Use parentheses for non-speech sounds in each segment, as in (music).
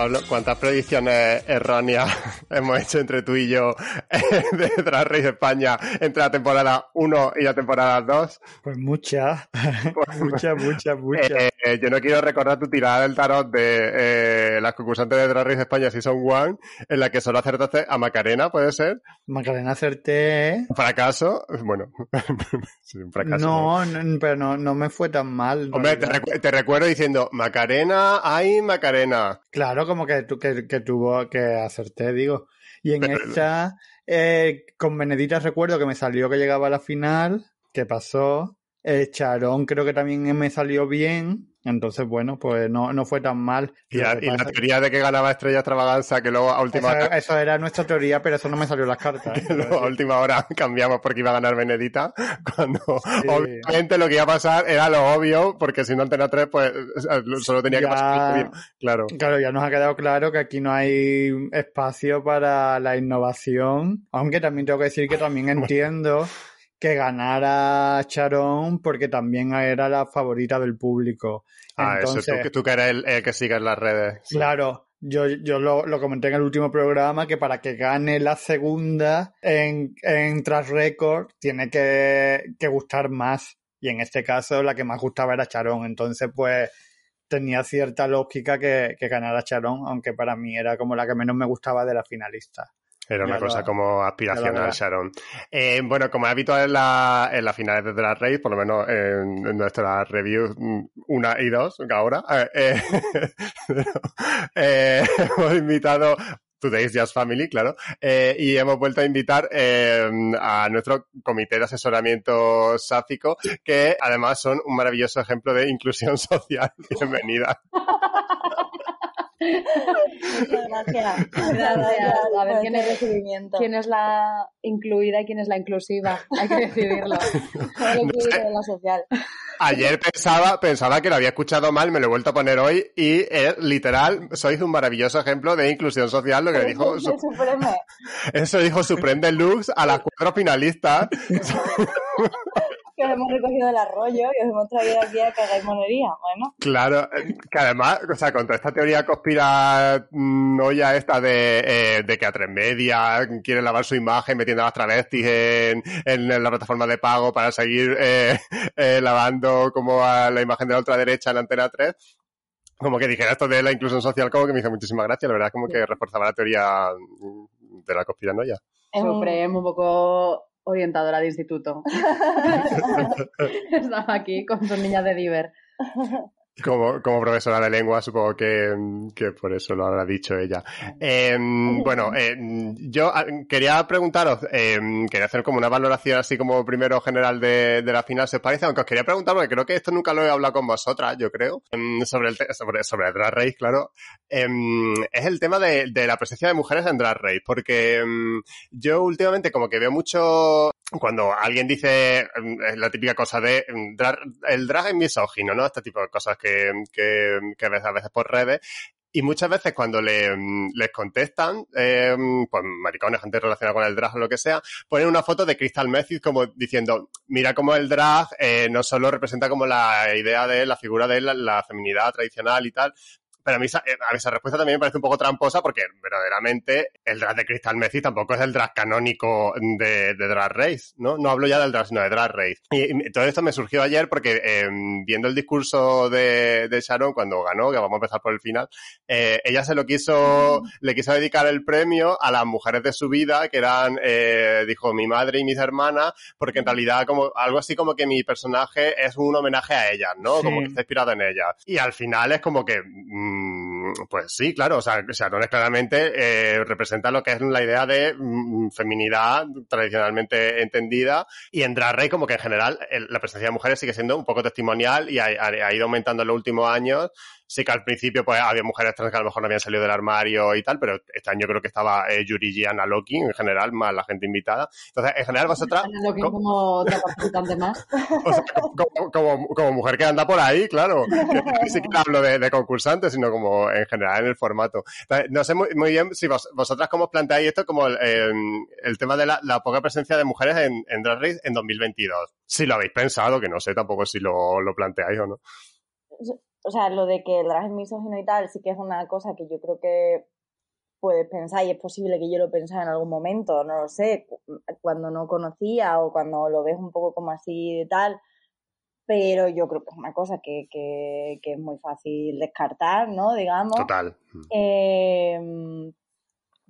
Pablo, ¿cuántas predicciones erróneas (laughs) hemos hecho entre tú y yo (laughs) de Drag Race España entre la temporada 1 y la temporada 2? Pues muchas, (laughs) muchas, muchas, muchas. Eh, yo no quiero recordar tu tirada del tarot de eh, las concursantes de Drag Race España Season 1, en la que solo acertaste a Macarena, ¿puede ser? Macarena acerté. ¿Fracaso? Bueno, sí, un fracaso. No, no, pero no, no me fue tan mal. Hombre, te, recu- te recuerdo diciendo, Macarena, ay, Macarena. Claro, como que, que, que tuvo que acerté, digo. Y en Pero- esta, eh, con Benedita recuerdo que me salió que llegaba a la final, que pasó. Eh, Charón creo que también me salió bien. Entonces, bueno, pues no, no fue tan mal. Y, la, y teoría de que ganaba Estrella Extravaganza, que luego a última, eso, eso era nuestra teoría, pero eso no me salió en las cartas. ¿eh? (laughs) luego a última hora (laughs) cambiamos porque iba a ganar Benedita, (laughs) cuando obviamente lo que iba a pasar era lo obvio, porque si no Antena 3, pues solo tenía que pasar bien. Claro. Claro, ya nos ha quedado claro que aquí no hay espacio para la innovación, aunque también tengo que decir que también entiendo que ganara Charón porque también era la favorita del público. Ah, Entonces, eso, tú, que- tú que eres el, el que sigue en las redes. Claro, yo, yo lo, lo comenté en el último programa que para que gane la segunda en, en Trash Record tiene que, que gustar más. Y en este caso la que más gustaba era Charón. Entonces, pues tenía cierta lógica que, que ganara Charón, aunque para mí era como la que menos me gustaba de la finalista. Era una Ya cosa como aspiracional. Sharon. Eh, bueno, como es habitual en, la, en las finales de Drag Race, por lo menos en, en nuestras reviews mm, una y dos, ahora, eh, eh, (laughs) eh, (laughs) hemos invitado Today's Just Family, claro, eh, y hemos vuelto a invitar eh, a nuestro comité de asesoramiento sáfico, que además son un maravilloso ejemplo de inclusión (laughs) social. Bienvenida. Muchas (laughs) gracias. Muchas Gracias. A ver por quién este es- recibimiento. ¿Quién es la incluida y quién es la inclusiva? Hay que decidirlo. (laughs) De la social. Ayer pensaba, pensaba que lo había escuchado mal, me lo he vuelto a poner hoy y es literal, sois un maravilloso ejemplo de inclusión social, lo que dijo, su- Supreme. (laughs) eso dijo Supreme Deluxe a las cuatro finalistas. Que hemos recogido el arroyo y os hemos traído aquí a que hagáis monería. Bueno, Claro, que además, o sea, con toda esta teoría conspiranoia esta de, eh, de que a tres media quiere lavar su imagen metiendo a las travestis en, en la plataforma de pago para seguir eh, eh, lavando como a la imagen de la ultraderecha en Antena 3. Como que dijera esto de la inclusión social, como que me hizo muchísima gracia, la verdad, como que reforzaba la teoría de la conspiranoia. es un- Supreme, un poco orientadora de instituto. (laughs) (laughs) Estaba aquí con sus niñas de Diver. (laughs) Como, como profesora de lengua, supongo que, que por eso lo habrá dicho ella. Eh, bueno, eh, yo ah, quería preguntaros, eh, quería hacer como una valoración así como primero general de, de la final, ¿se os parece? Aunque os quería preguntar, porque creo que esto nunca lo he hablado con vosotras, yo creo, em, sobre el, sobre, sobre el Drag Race, claro. Em, es el tema de, de la presencia de mujeres en Drag Race, porque em, yo últimamente como que veo mucho cuando alguien dice la típica cosa de el drag es misógino, ¿no? Este tipo de cosas que, que, que ves a veces por redes. Y muchas veces cuando le, les contestan, eh, pues maricones, gente relacionada con el drag o lo que sea, ponen una foto de Crystal Method como diciendo, mira cómo el drag eh, no solo representa como la idea de la figura de la, la feminidad tradicional y tal, Pero a mí, esa, eh, a mí esa respuesta también me parece un poco tramposa porque verdaderamente el drag de Crystal Method tampoco es el drag canónico de, de Drag Race, ¿no? No hablo ya del drag, sino de Drag Race. Y, y todo esto me surgió ayer porque eh, viendo el discurso de, de Sharon cuando ganó, que vamos a empezar por el final, eh, ella se lo quiso, le quiso dedicar el premio a las mujeres de su vida, que eran, eh, dijo, mi madre y mis hermanas, porque en realidad como algo así como que mi personaje es un homenaje a ellas, ¿no? Sí. Como que está inspirado en ellas. Y al final es como que, mm, pues sí, claro, o sea, Sharon es claramente eh, representa lo que es la idea de mm, feminidad tradicionalmente entendida y en Drag Race como que en general la presencia de mujeres sigue siendo un poco testimonial y ha ido aumentando en los últimos años. Sí que al principio pues había mujeres trans que a lo mejor no habían salido del armario y tal, pero este año creo que estaba eh, Yuri G. Ana Loki en general, más la gente invitada. Entonces, en general vosotras, Ana Loki co- como otra participante más. (laughs) o sea, como, como- como mujer que anda por ahí, claro. Ni siquiera hablo de, de concursantes, sino como en general en el formato. Entonces, no sé muy, muy bien si vos- vosotras cómo os planteáis esto como el, em, el tema de la, la poca presencia de mujeres en, en Drag Race en 2022. Si lo habéis pensado, que no sé tampoco si lo, lo planteáis o no. O sea, lo de que el drag es misógino y tal, sí que es una cosa que yo creo que puedes pensar y es posible que yo lo pensara en algún momento, no lo sé, cu- cuando no conocía o cuando lo ves un poco como así de tal, pero yo creo que es una cosa que, que, que es muy fácil descartar, ¿no? Digamos. Total. Eh,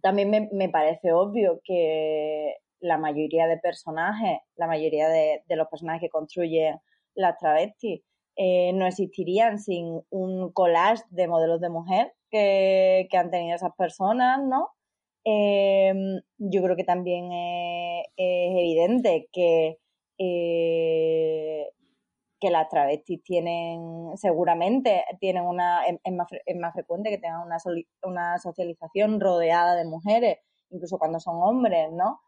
también me, me parece obvio que la mayoría de personajes, la mayoría de, de los personajes que construyen las travestis, eh, no existirían sin un collage de modelos de mujer que, que han tenido esas personas, ¿no? Eh, yo creo que también es, evidente que, eh, que las travestis tienen, seguramente tienen una, es, más, es más frecuente que tengan una, una socialización rodeada de mujeres, incluso cuando son hombres, ¿no?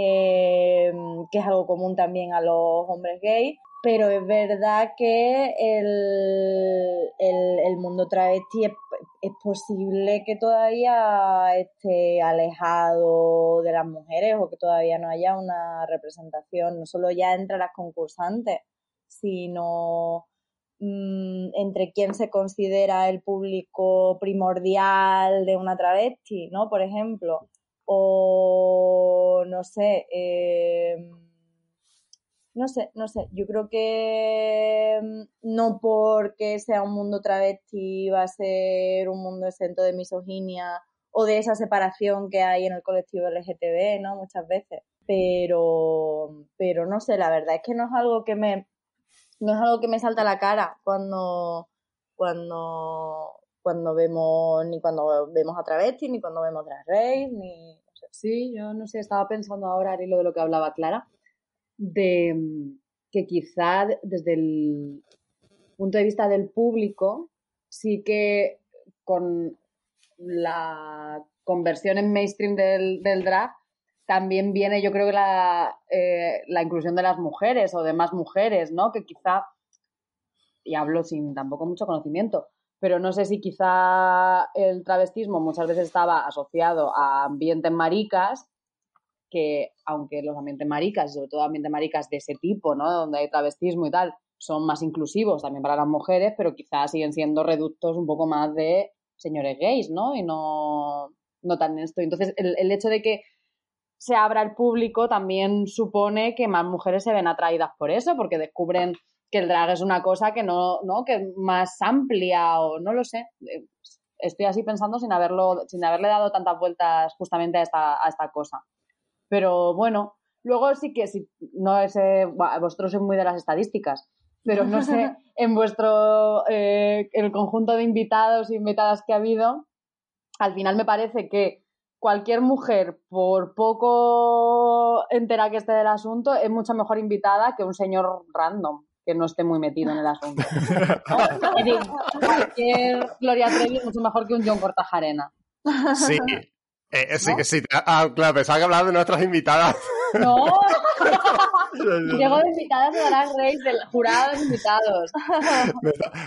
Eh, que es algo común también a los hombres gays, pero es verdad que el, el, el mundo travesti es, es posible que todavía esté alejado de las mujeres o que todavía no haya una representación, no solo ya entre las concursantes, sino mm, entre quién se considera el público primordial de una travesti, ¿no? Por ejemplo, o no sé, eh, no sé, no sé, yo creo que mm, no porque sea un mundo travesti va a ser un mundo exento de misoginia o de esa separación que hay en el colectivo LGTB, ¿no? Muchas veces. Pero, pero no sé, la verdad es que no es algo que me, no es algo que me salta a la cara cuando, cuando, cuando vemos, ni cuando vemos a travesti, ni cuando vemos Drag Race, ni. Sí, yo no sé, estaba pensando ahora al hilo de lo que hablaba Clara, de mm, que quizá de- desde el punto de vista del público, sí que con la conversión en mainstream del, del drag, también viene yo creo que la, eh, la inclusión de las mujeres o de más mujeres, ¿no? Que quizá, y hablo sin tampoco mucho conocimiento, pero no sé si quizá el travestismo muchas veces estaba asociado a ambientes maricas, que aunque los ambientes maricas, sobre todo ambientes maricas de ese tipo, ¿no? Donde hay travestismo y tal, son más inclusivos también para las mujeres, pero quizás siguen siendo reductos un poco más de señores gays, ¿no? Y no, no tan esto. Entonces, el, el hecho de que se abra el público también supone que más mujeres se ven atraídas por eso, porque descubren que el drag es una cosa que no, ¿no? que es más amplia o no lo sé. Eh, Estoy así pensando sin haberlo, sin haberle dado tantas vueltas justamente a esta, a esta cosa. Pero bueno, luego sí que si no sé, buah, vosotros sois muy de las estadísticas, pero no sé, (laughs) en vuestro, eh, el conjunto de invitados y invitadas que ha habido, al final me parece que cualquier mujer, por poco entera que esté del asunto, es mucho mejor invitada que un señor random que no esté muy metido en el asunto. ¿No? Es decir, cualquier Gloria Trevi es mucho mejor que un John Cortajarena. Sí. Eh, sí, que sí. Ah, claro, pensaba que hablaba de nuestras invitadas. No, (laughs) llego de invitadas de Drag Race, del jurado de invitados.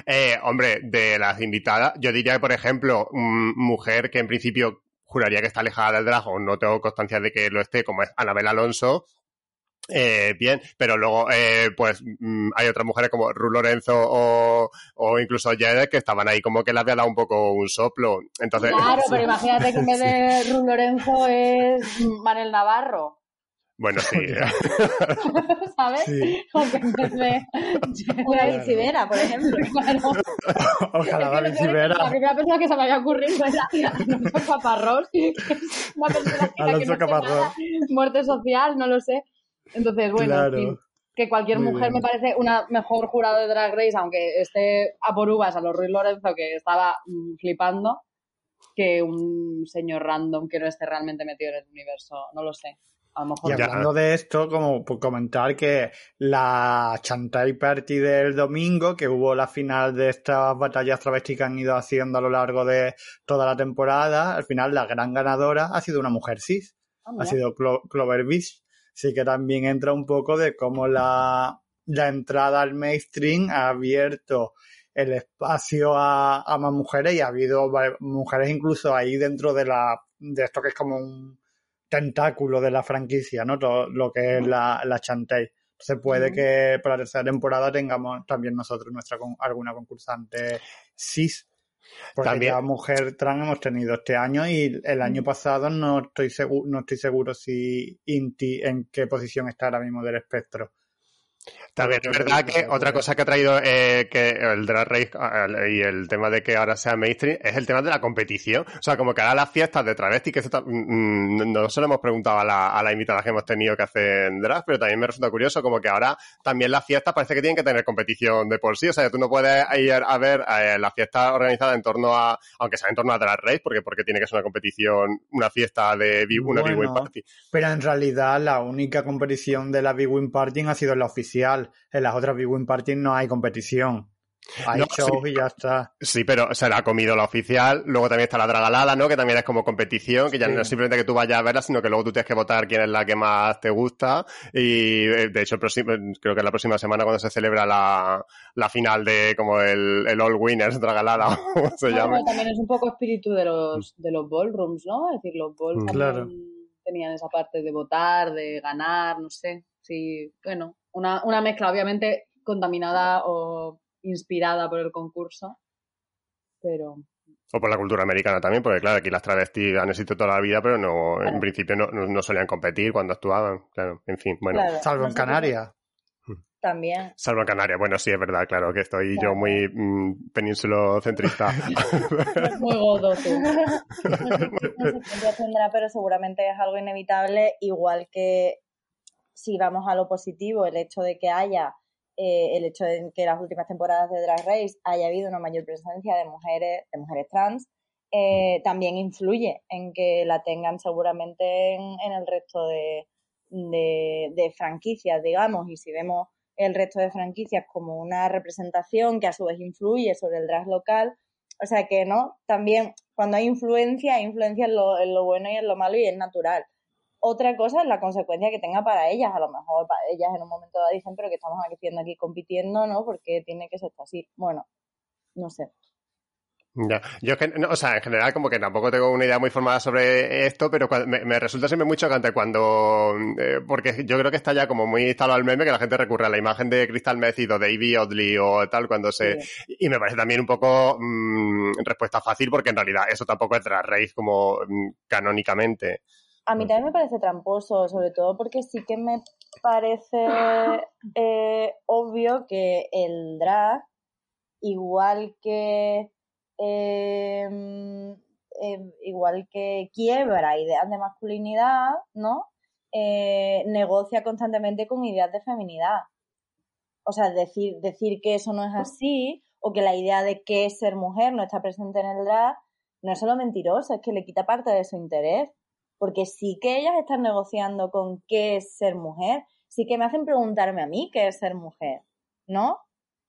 Eh, hombre, de las invitadas, yo diría que, por ejemplo, mm, mujer que en principio juraría que está alejada del drag o no tengo constancia de que lo esté, como es Anabel Alonso, eh, bien, pero luego eh, pues mm, hay otras mujeres como Ru Lorenzo o, o incluso Jede que estaban ahí como que le había dado un poco un soplo. Entonces, Claro, pero (laughs) imagínate que en vez de Ru Lorenzo es Manel Navarro. bueno, sí. (laughs) ¿Sabes? Sí. O que en vez de. (laughs) Una Vicivera, por ejemplo. Claro. Ojalá sé, Civera. La primera persona que se me había ocurrido era Alonso Caparrós, que es una persona que Alonso Caparrós. nada, muerte social, no lo sé. Entonces, bueno, Claro. en fin, que cualquier Muy mujer bien. me parece una mejor jurado de Drag Race, aunque esté a por uvas a los Ruiz Lorenzo, que estaba mm, flipando, que un señor random que no esté realmente metido en el universo, no lo sé. A lo mejor Y Ya. hablando de esto, como por comentar que la Chantal Party del domingo, que hubo la final de estas batallas travestis que han ido haciendo a lo largo de toda la temporada, al final la gran ganadora ha sido una mujer cis, Ah, ha sido Clo- Clover Beach. Así que también entra un poco de cómo la, la entrada al mainstream ha abierto el espacio a, a más mujeres y ha habido mujeres incluso ahí dentro de la de esto que es como un tentáculo de la franquicia, ¿no? Todo lo que es la, la Chantey. Entonces puede que para la tercera temporada tengamos también nosotros nuestra con- alguna concursante cis. Porque También- ya mujer trans hemos tenido este año y el año pasado no estoy seguro, no estoy seguro si Inti en qué posición está ahora mismo del espectro. También es verdad que- otra cosa que ha traído eh, que el Drag Race eh, y el tema de que ahora sea mainstream es el tema de la competición. O sea, como que ahora las fiestas de travesti, que eso mm, mm, no se lo hemos preguntado a la, a la invitada que hemos tenido que hacen drag, pero también me resulta curioso como que ahora también las fiestas parece que tienen que tener competición de por sí. O sea, tú no puedes ir a ver eh, la fiesta organizada en torno a, aunque sea en torno a Drag Race, porque, porque tiene que ser una competición, una fiesta de una Big Win Bueno, Party. Pero en realidad la única competición de la Big Win Party ha sido la oficial. En las otras Big Win Party no hay competición. Hay No, shows y ya está. Sí, pero se la ha comido la oficial. Luego también está la Dragalada, ¿no? Que también es como competición, que ya Sí. no es simplemente que tú vayas a verla, sino que luego tú tienes que votar quién es la que más te gusta. Y eh, de hecho, creo que la próxima semana cuando se celebra la, la final de como el, el All Winners Dragalada, (laughs) o como se llama. también es un poco espíritu de los, de los ballrooms, ¿no? Es decir, los balls Mm. Claro. tenían esa parte de votar, de ganar, no sé. Sí, bueno, una, una mezcla obviamente contaminada o inspirada por el concurso, pero O por la cultura americana también, porque claro, aquí las travestis han existido toda la vida, pero no, en principio no, no, no solían competir cuando actuaban. Claro, en fin, bueno. Claro, Salvo en Canarias. También. Salvo en Canarias. Bueno, sí, es verdad, claro, que estoy yo muy mm, peninsulocentrista. (laughs) (laughs) muy godo tú. (laughs) No sé cuántos tendrá, pero seguramente es algo inevitable, igual que si vamos a lo positivo, el hecho de que haya, eh, el hecho de que en las últimas temporadas de Drag Race haya habido una mayor presencia de mujeres, de mujeres trans, eh, también influye en que la tengan seguramente en, en el resto de, de, de franquicias, digamos, y si vemos el resto de franquicias como una representación que a su vez influye sobre el drag local, o sea que no, también cuando hay influencia, hay influencia en lo, en lo bueno y en lo malo y es natural. Otra cosa es la consecuencia que tenga para ellas. A lo mejor para ellas en un momento dado dicen, pero que estamos haciendo aquí compitiendo, ¿no? Porque tiene que ser así. Bueno, no sé. Ya. Yo no, o sea, en general como que tampoco tengo una idea muy formada sobre esto, pero me, me resulta siempre muy chocante cuando, eh, porque yo creo que está ya como muy instalado el meme que la gente recurre a la imagen de Crystal Meth y de Davey Oddly o tal cuando se, y me parece también un poco mm, respuesta fácil porque en realidad eso tampoco es Drag Race como mm, canónicamente. A mí también me parece tramposo, sobre todo porque sí que me parece (laughs) eh, obvio que el drag, igual que eh, eh, igual que quiebra ideas de masculinidad, ¿no? Eh, negocia constantemente con ideas de feminidad. O sea, decir, decir que eso no es así, o que la idea de qué es ser mujer no está presente en el drag, no es solo mentiroso, es que le quita parte de su interés porque sí que ellas están negociando con qué es ser mujer, sí que me hacen preguntarme a mí qué es ser mujer, ¿no?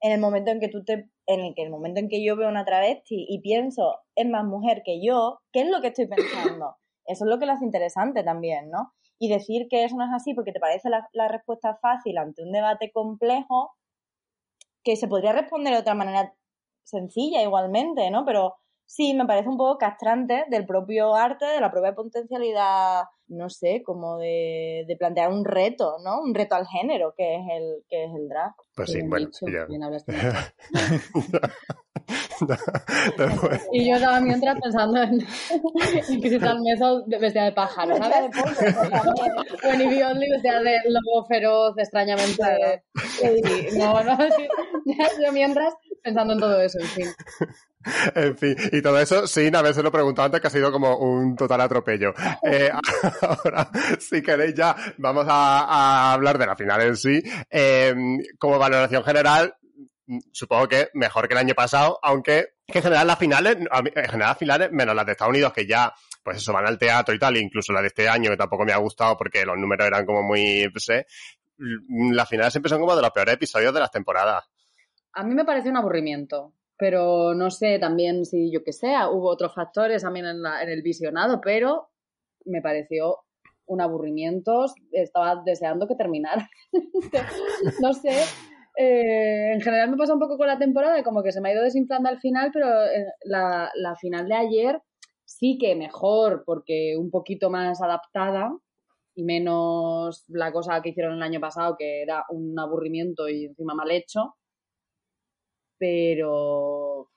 En el momento en que tú te, en el que el momento en que yo veo una travesti y pienso es más mujer que yo, ¿qué es lo que estoy pensando? (clears throat) Eso es lo que lo hace interesante también, ¿no? Y decir que eso no es así porque te parece la, la respuesta fácil ante un debate complejo, que se podría responder de otra manera sencilla igualmente, ¿no? Pero sí, me parece un poco castrante del propio arte, de la propia potencialidad, no sé, como de, de plantear un reto, ¿no? Un reto al género, que es el, que es el drag. Pues sí, bueno, dicho, ya. (laughs) (laughs) Después- Y yo estaba mientras pensando en, en Crystal Method de- vestida de pájaro, ¿sabes? de polvo, también. O en Ivy Only vestida de lobo feroz, extrañamente. Claro. Sí, no, no, (laughs) sí. Yo mientras pensando en todo eso, en fin. En fin, y todo eso sin habérselo preguntado antes, que ha sido como un total atropello. Eh, (laughs) ahora, si queréis ya, vamos a, a hablar de la final en sí. Eh, como valoración general, supongo que mejor que el año pasado, aunque que en general las finales, en general las finales, menos las de Estados Unidos, que ya, pues eso, van al teatro y tal, incluso la de este año, que tampoco me ha gustado porque los números eran como muy, no sé, mm, las finales siempre son como de los peores episodios de las temporadas. A mí me pareció un aburrimiento, pero no sé también si yo que sé, hubo otros factores también en, en el visionado, pero me pareció un aburrimiento, estaba deseando que terminara. (laughs) no sé, eh, en general me pasa un poco con la temporada, como que se me ha ido desinflando al final, pero eh, la, la final de ayer sí que mejor, porque un poquito más adaptada y menos la cosa que hicieron el año pasado, que era un aburrimiento y encima mal hecho. Pero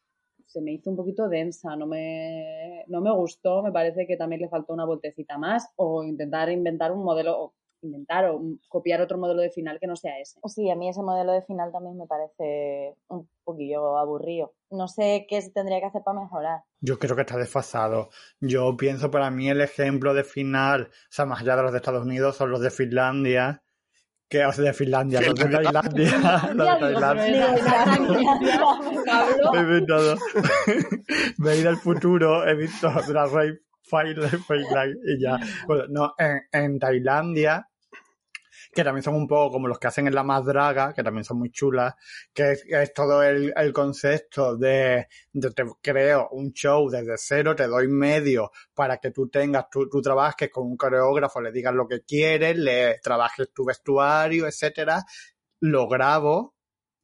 se me hizo un poquito densa, no me, no me gustó, me parece que también le faltó una vueltecita más o intentar inventar un modelo, inventar o copiar otro modelo de final que no sea ese. Sí, a mí ese modelo de final también me parece un poquillo aburrido. No sé qué se tendría que hacer para mejorar. Yo creo que está desfasado. Yo pienso para mí el ejemplo de final, o sea, más allá de los de Estados Unidos, son los de Finlandia, que sea, de Finlandia, los de (laughs) Tailandia, los de Tailandia. (laughs) He inventado. (laughs) Me he ido al futuro, he visto Drag Race Fire Fire y ya. Bueno, no, en, en Tailandia, que también son un poco como los que hacen en La Más Draga, que también son muy chulas, que es, todo el, el concepto de, de te creo un show desde cero, te doy medio para que tú tengas, tú, tú trabajes con un coreógrafo, le digas lo que quieres, le trabajes tu vestuario, etcétera, lo grabo,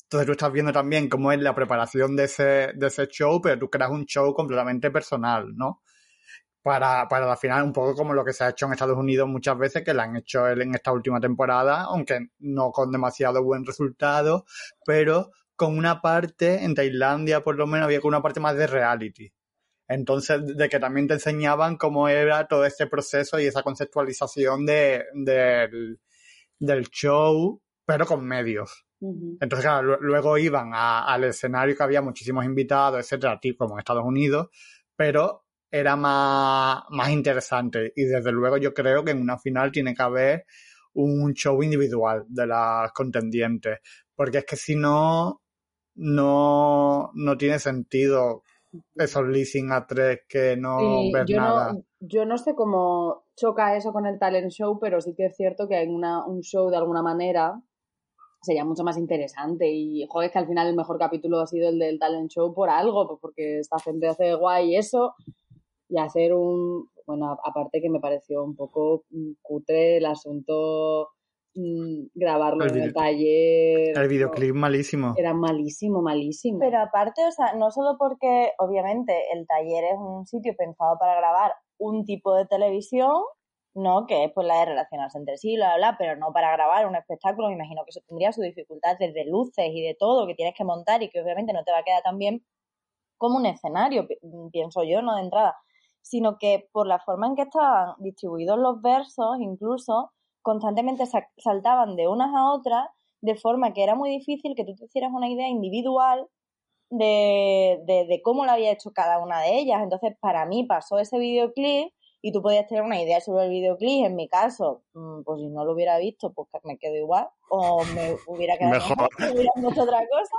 entonces tú estás viendo también cómo es la preparación de ese, de ese show, pero tú creas un show completamente personal, ¿no? Para, para la final, un poco como lo que se ha hecho en Estados Unidos muchas veces, que la han hecho él en esta última temporada, aunque no con demasiado buen resultado, pero con una parte, en Tailandia por lo menos, había con una parte más de reality. Entonces, de que también te enseñaban cómo era todo este proceso y esa conceptualización de, del, del show, pero con medios. Entonces, claro, lu- luego iban a- al escenario que había muchísimos invitados, etcétera, tipo como en Estados Unidos, pero era más, más interesante. Y desde luego yo creo que en una final tiene que haber un show individual de las contendientes. Porque es que si no, no, no tiene sentido esos leasing a tres que no Sí, ves yo, nada. no, yo no sé cómo choca eso con el talent show, pero sí que es cierto que en una, un show de alguna manera sería mucho más interesante. Y joder, es que al final el mejor capítulo ha sido el del talent show por algo, pues porque esta gente hace guay eso y hacer un. Bueno, aparte que me pareció un poco mm, cutre el asunto mm, grabarlo El en el taller. El videoclip malísimo. Era malísimo, malísimo. Pero aparte, o sea, no solo porque obviamente el taller es un sitio pensado para grabar un tipo de televisión, ¿no? Que es pues la de relacionarse entre sí, bla, bla, bla, pero no para grabar un espectáculo. Me imagino que eso tendría su dificultad desde luces y de todo que tienes que montar y que obviamente no te va a quedar tan bien como un escenario, pi- pienso yo, no de entrada, sino que por la forma en que estaban distribuidos los versos, incluso constantemente sa- saltaban de unas a otras, de forma que era muy difícil que tú te hicieras una idea individual de, de, de cómo lo había hecho cada una de ellas. Entonces, para mí pasó ese videoclip y tú podías tener una idea sobre el videoclip. En mi caso, mm, pues si no lo hubiera visto, pues me quedo igual. O me hubiera quedado Mejor. mejor, me hubiera hecho otra cosa.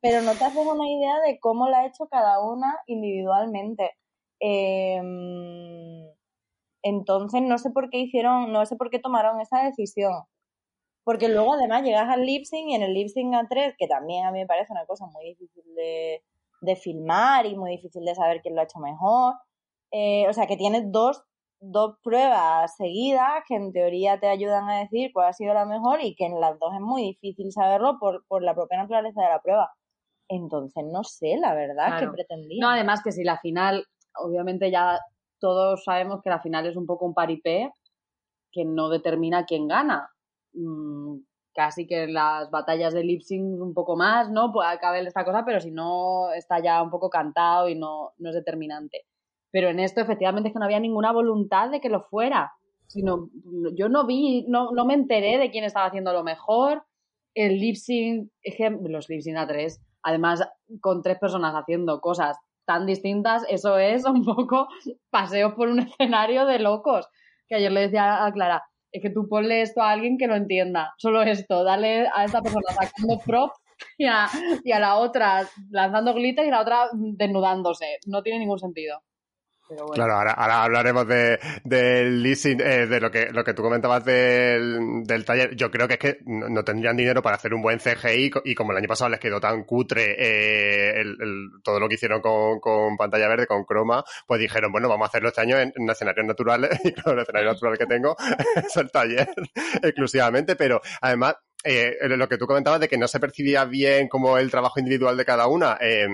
Pero no te haces una idea de cómo lo ha hecho cada una individualmente. Em, entonces, no sé por qué hicieron, no sé por qué tomaron esa decisión. Porque luego además llegas al lip sync y en el lip sync a 3, que también a mí me parece una cosa muy difícil de, de filmar y muy difícil de saber quién lo ha hecho mejor. Eh, o sea, que tienes dos, dos pruebas seguidas que en teoría te ayudan a decir cuál ha sido la mejor y que en las dos es muy difícil saberlo por, por la propia naturaleza de la prueba. Entonces no sé, la verdad, Claro. que pretendía. No, además que si la final, obviamente ya todos sabemos que la final es un poco un paripé que no determina quién gana. Mm, casi que en las batallas de lip un poco más, ¿no? Puede caber esta cosa, pero si no está ya un poco cantado y no, no es determinante. Pero en esto efectivamente es que no había ninguna voluntad de que lo fuera. Sino, yo no vi, no, no me enteré de quién estaba haciendo lo mejor. El lip sync, los lip sync a tres, además con tres personas haciendo cosas tan distintas, eso es un poco paseo por un escenario de locos. Que ayer le decía a Clara, es que tú ponle esto a alguien que lo entienda, solo esto, dale a esta persona sacando props y a, y a la otra lanzando glitter y la otra desnudándose. No tiene ningún sentido. Claro, ahora, hablaremos de, del leasing, eh, de lo que, lo que tú comentabas del, del taller. Yo creo que es que no, no tendrían dinero para hacer un buen CGI y como el año pasado les quedó tan cutre eh, todo lo que hicieron con, con pantalla verde, con croma, pues dijeron, bueno, vamos a hacerlo este año en, en escenarios naturales (laughs) y claro, el escenario natural que tengo (laughs) es el taller (laughs) exclusivamente, pero además eh, lo que tú comentabas de que no se percibía bien como el trabajo individual de cada una, eh,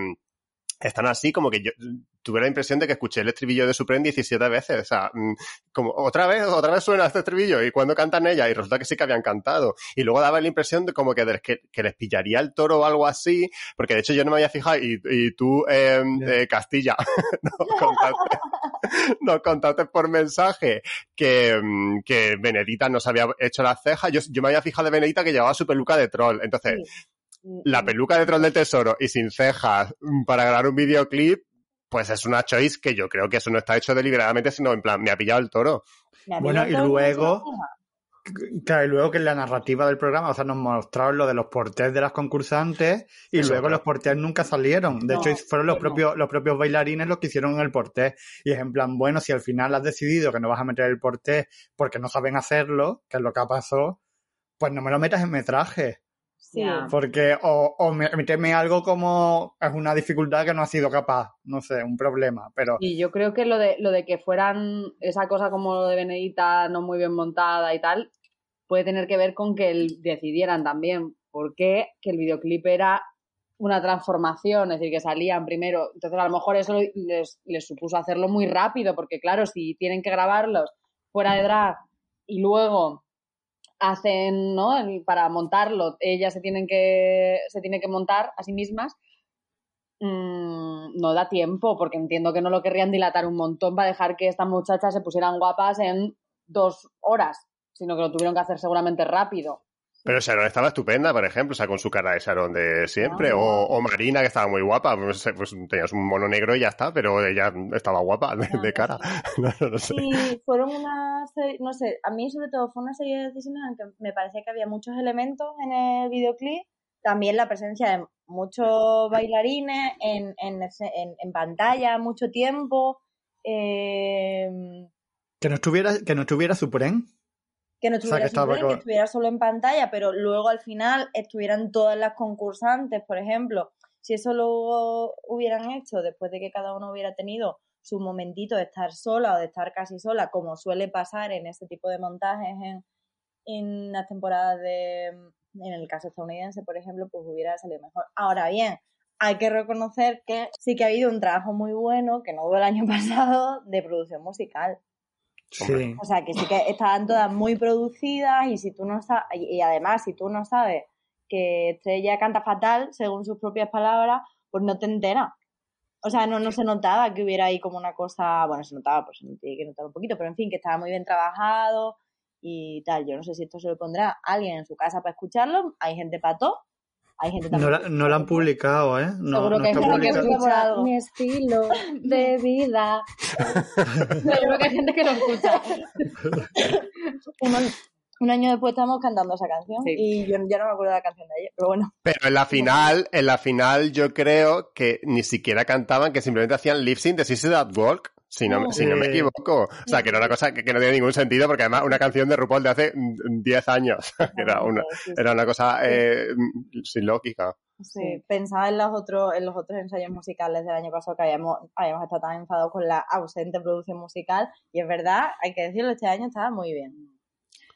están así como que yo tuve la impresión de que escuché el estribillo de Supreme 17 veces. O sea, mm, como otra vez, otra vez suena este estribillo y cuando cantan ella y resulta que sí que habían cantado. Y luego daba la impresión de como que, de- que, que les pillaría el toro o algo así, porque de hecho yo no me había fijado y, y tú, eh, eh, Castilla, (laughs) nos contaste, nos contaste por mensaje que, mm, que Benedita nos había hecho las cejas. Yo, yo me había fijado de Benedita que llevaba su peluca de troll. Entonces, la peluca de troll del tesoro y sin cejas para grabar un videoclip, pues es una choice que yo creo que eso no está hecho deliberadamente, sino en plan, me ha pillado el toro. Bueno, y luego-. Claro, y luego que en la narrativa del programa, o sea, nos mostraron lo de los portés de las concursantes y Eso, luego claro. los portés nunca salieron. De No, hecho, fueron los no. propios, los propios bailarines los que hicieron el portés. Y es en plan, bueno, si al final has decidido que no vas a meter el portés porque no saben hacerlo, que es lo que ha pasado, pues no me lo metas en metraje. Sí. Porque, o, o me- meterme algo como es una dificultad que no ha sido capaz, no sé, un problema, pero Y yo creo que lo de, lo de que fueran esa cosa como lo de Benedita no muy bien montada y tal, puede tener que ver con que el- decidieran también por qué que el videoclip era una transformación, es decir, que salían primero. Entonces, a lo mejor eso les, les supuso hacerlo muy rápido, porque claro, si tienen que grabarlos fuera de drag y luego hacen, ¿no? Para montarlo, ellas se tienen que, se tienen que montar a sí mismas, mm, no da tiempo, porque entiendo que no lo querrían dilatar un montón para dejar que estas muchachas se pusieran guapas en dos horas, sino que lo tuvieron que hacer seguramente rápido. Pero Sharon estaba estupenda, por ejemplo, o sea, con su cara de Sharon de siempre, Ah. o, o Marina, que estaba muy guapa, pues, pues tenías un mono negro y ya está, pero ella estaba guapa de, de cara. (laughs) No, no, no sé. Y fueron una serie, no sé, a mí sobre todo fue una serie de decisiones en que me parecía que había muchos elementos en el videoclip, también la presencia de muchos bailarines en, en, en- en pantalla mucho tiempo, eh, que no estuviera, que no estuviera Supreme. Que no O sea, estuviera, que estuviera solo en pantalla, pero luego al final estuvieran todas las concursantes, por ejemplo, si eso lo hubieran hecho después de que cada uno hubiera tenido su momentito de estar sola o de estar casi sola, como suele pasar en ese tipo de montajes en, en las temporadas de, en el caso estadounidense, por ejemplo, pues hubiera salido mejor. Ahora bien, hay que reconocer que sí que ha habido un trabajo muy bueno, que no hubo el año (laughs) pasado, de producción musical. Sí. O sea, que sí que estaban todas muy producidas y si tú no sabes, y además si tú no sabes que Estrella canta fatal, según sus propias palabras, pues no te enteras. O sea, no, no se notaba que hubiera ahí como una cosa, bueno, se notaba, pues se tiene que notar un poquito, pero en fin, que estaba muy bien trabajado y tal. Yo no sé si esto se lo pondrá alguien en su casa para escucharlo, hay gente para todo, hay gente No, la- no han publicado, ¿eh? No, Seguro no que hay está gente que por escucha algo. mi estilo de (laughs) vida. (laughs) Seguro que hay gente que lo escucha. un, un año después estamos cantando esa canción Sí. y yo ya no me acuerdo de la canción de ayer, pero bueno. Pero en la final, en la final yo creo que ni siquiera cantaban, que simplemente hacían lip sync de Sissy That Walk, si no, si no me Sí. equivoco. O sea, que era una cosa que, que no tiene ningún sentido, porque además una canción de RuPaul de hace mm, 10 años, (laughs) que era una, era una cosa eh, sin lógica. Sí, pensaba en los otros, en los otros ensayos musicales del año pasado que habíamos, habíamos estado tan enfadados con la ausente producción musical y es verdad, hay que decirlo, este año estaba muy bien.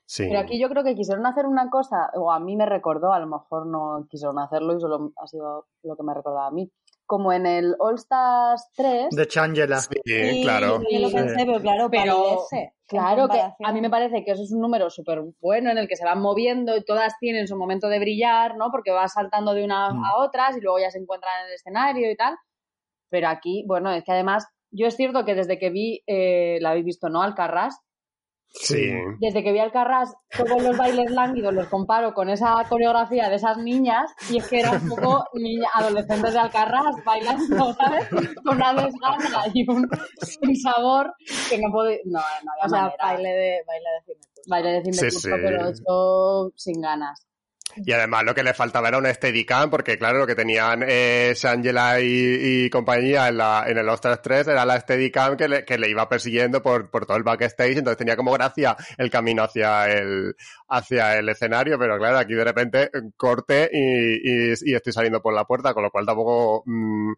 Sí. Pero aquí yo creo que quisieron hacer una cosa, o a mí me recordó, a lo mejor no quisieron hacerlo y solo ha sido lo que me recordaba a mí. Como en el All Stars 3, De Changela. Sí, Sí, claro. yo lo pensé, pero claro, Pero, Claro que a mí me parece que eso es un número súper bueno en el que se van moviendo y todas tienen su momento de brillar, ¿no? Porque vas saltando de una Mm. a otras y luego ya se encuentran en el escenario y tal. Pero aquí, bueno, es que además, yo es cierto que desde que vi, eh, la habéis visto, ¿no? Alcarrás, Sí. desde que vi Alcarrás, todos los bailes lánguidos los comparo con esa coreografía de esas niñas y es que era un poco niña, adolescentes de Alcarrás bailando, ¿sabes? Con una desgana y un, un sabor que no puedo... No, no había O sea, manera. baile de, baile de cine. Baile de Sí, sí. pero hecho sin ganas. Y además lo que le faltaba era un Steadicam, porque claro, lo que tenían eh, Shangela y, y compañía en, la, en el Ostras 3 era la Steadicam que le, que le iba persiguiendo por, por todo el backstage, entonces tenía como gracia el camino hacia el, hacia el escenario, pero claro, aquí de repente eh, corte y, y, y estoy saliendo por la puerta, con lo cual tampoco, mm,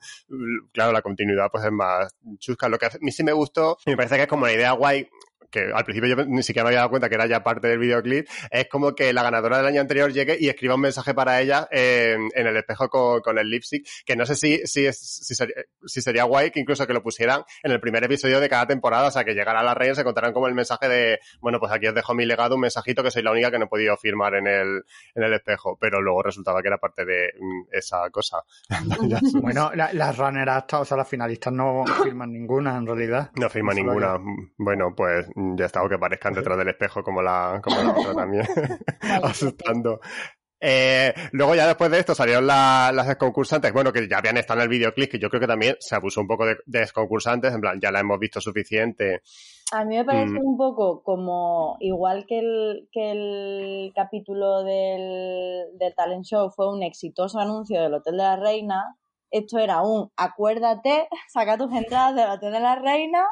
claro, la continuidad pues es más chusca. Lo que a mí sí me gustó, me parece que es como una idea guay, que al principio yo ni siquiera me había dado cuenta que era ya parte del videoclip, es como que la ganadora del año anterior llegue y escriba un mensaje para ella en, en el espejo con, con el lip sync, que no sé si, si, es, si, sería, si sería guay que incluso que lo pusieran en el primer episodio de cada temporada, o sea, que llegara la reina y se contaran como el mensaje de, bueno, pues aquí os dejo mi legado, un mensajito que soy la única que no he podido firmar en el, en el espejo, pero luego resultaba que era parte de mm, esa cosa. (laughs) Bueno, la- las runneras, o sea, las finalistas no firman ninguna en realidad. No firma Solo ninguna. Bueno, pues ya está, o que parezcan detrás del espejo como la, como la otra también, (laughs) (laughs) asustando. Eh, luego ya después de esto salieron la- las concursantes, bueno, que ya habían estado en el videoclip, que yo creo que también se abusó un poco de, de concursantes, en plan, ya la hemos visto suficiente. A mí me parece Mm. un poco como, igual que el, que el capítulo del, del talent show fue un exitoso anuncio del Hotel de la Reina, esto era un acuérdate, saca tus entradas del Hotel de la Reina,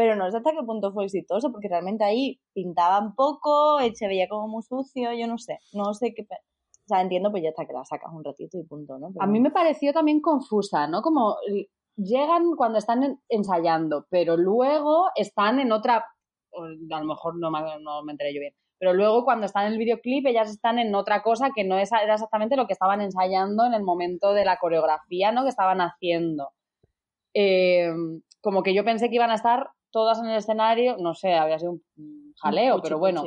pero no sé hasta qué punto fue exitoso, porque realmente ahí pintaban poco, eh, se veía como muy sucio, yo no sé, no sé qué... O sea, entiendo, pues ya está, que la sacas un ratito y punto, ¿no? Pero A mí me pareció también confusa, ¿no? Como llegan cuando están en- ensayando, pero luego están en otra, a lo mejor no me, no me enteré yo bien, pero luego cuando están en el videoclip ellas están en otra cosa que no es, era exactamente lo que estaban ensayando en el momento de la coreografía, ¿no? Que estaban haciendo. Eh, como que yo pensé que iban a estar todas en el escenario, no sé, había sido un jaleo, pero bueno.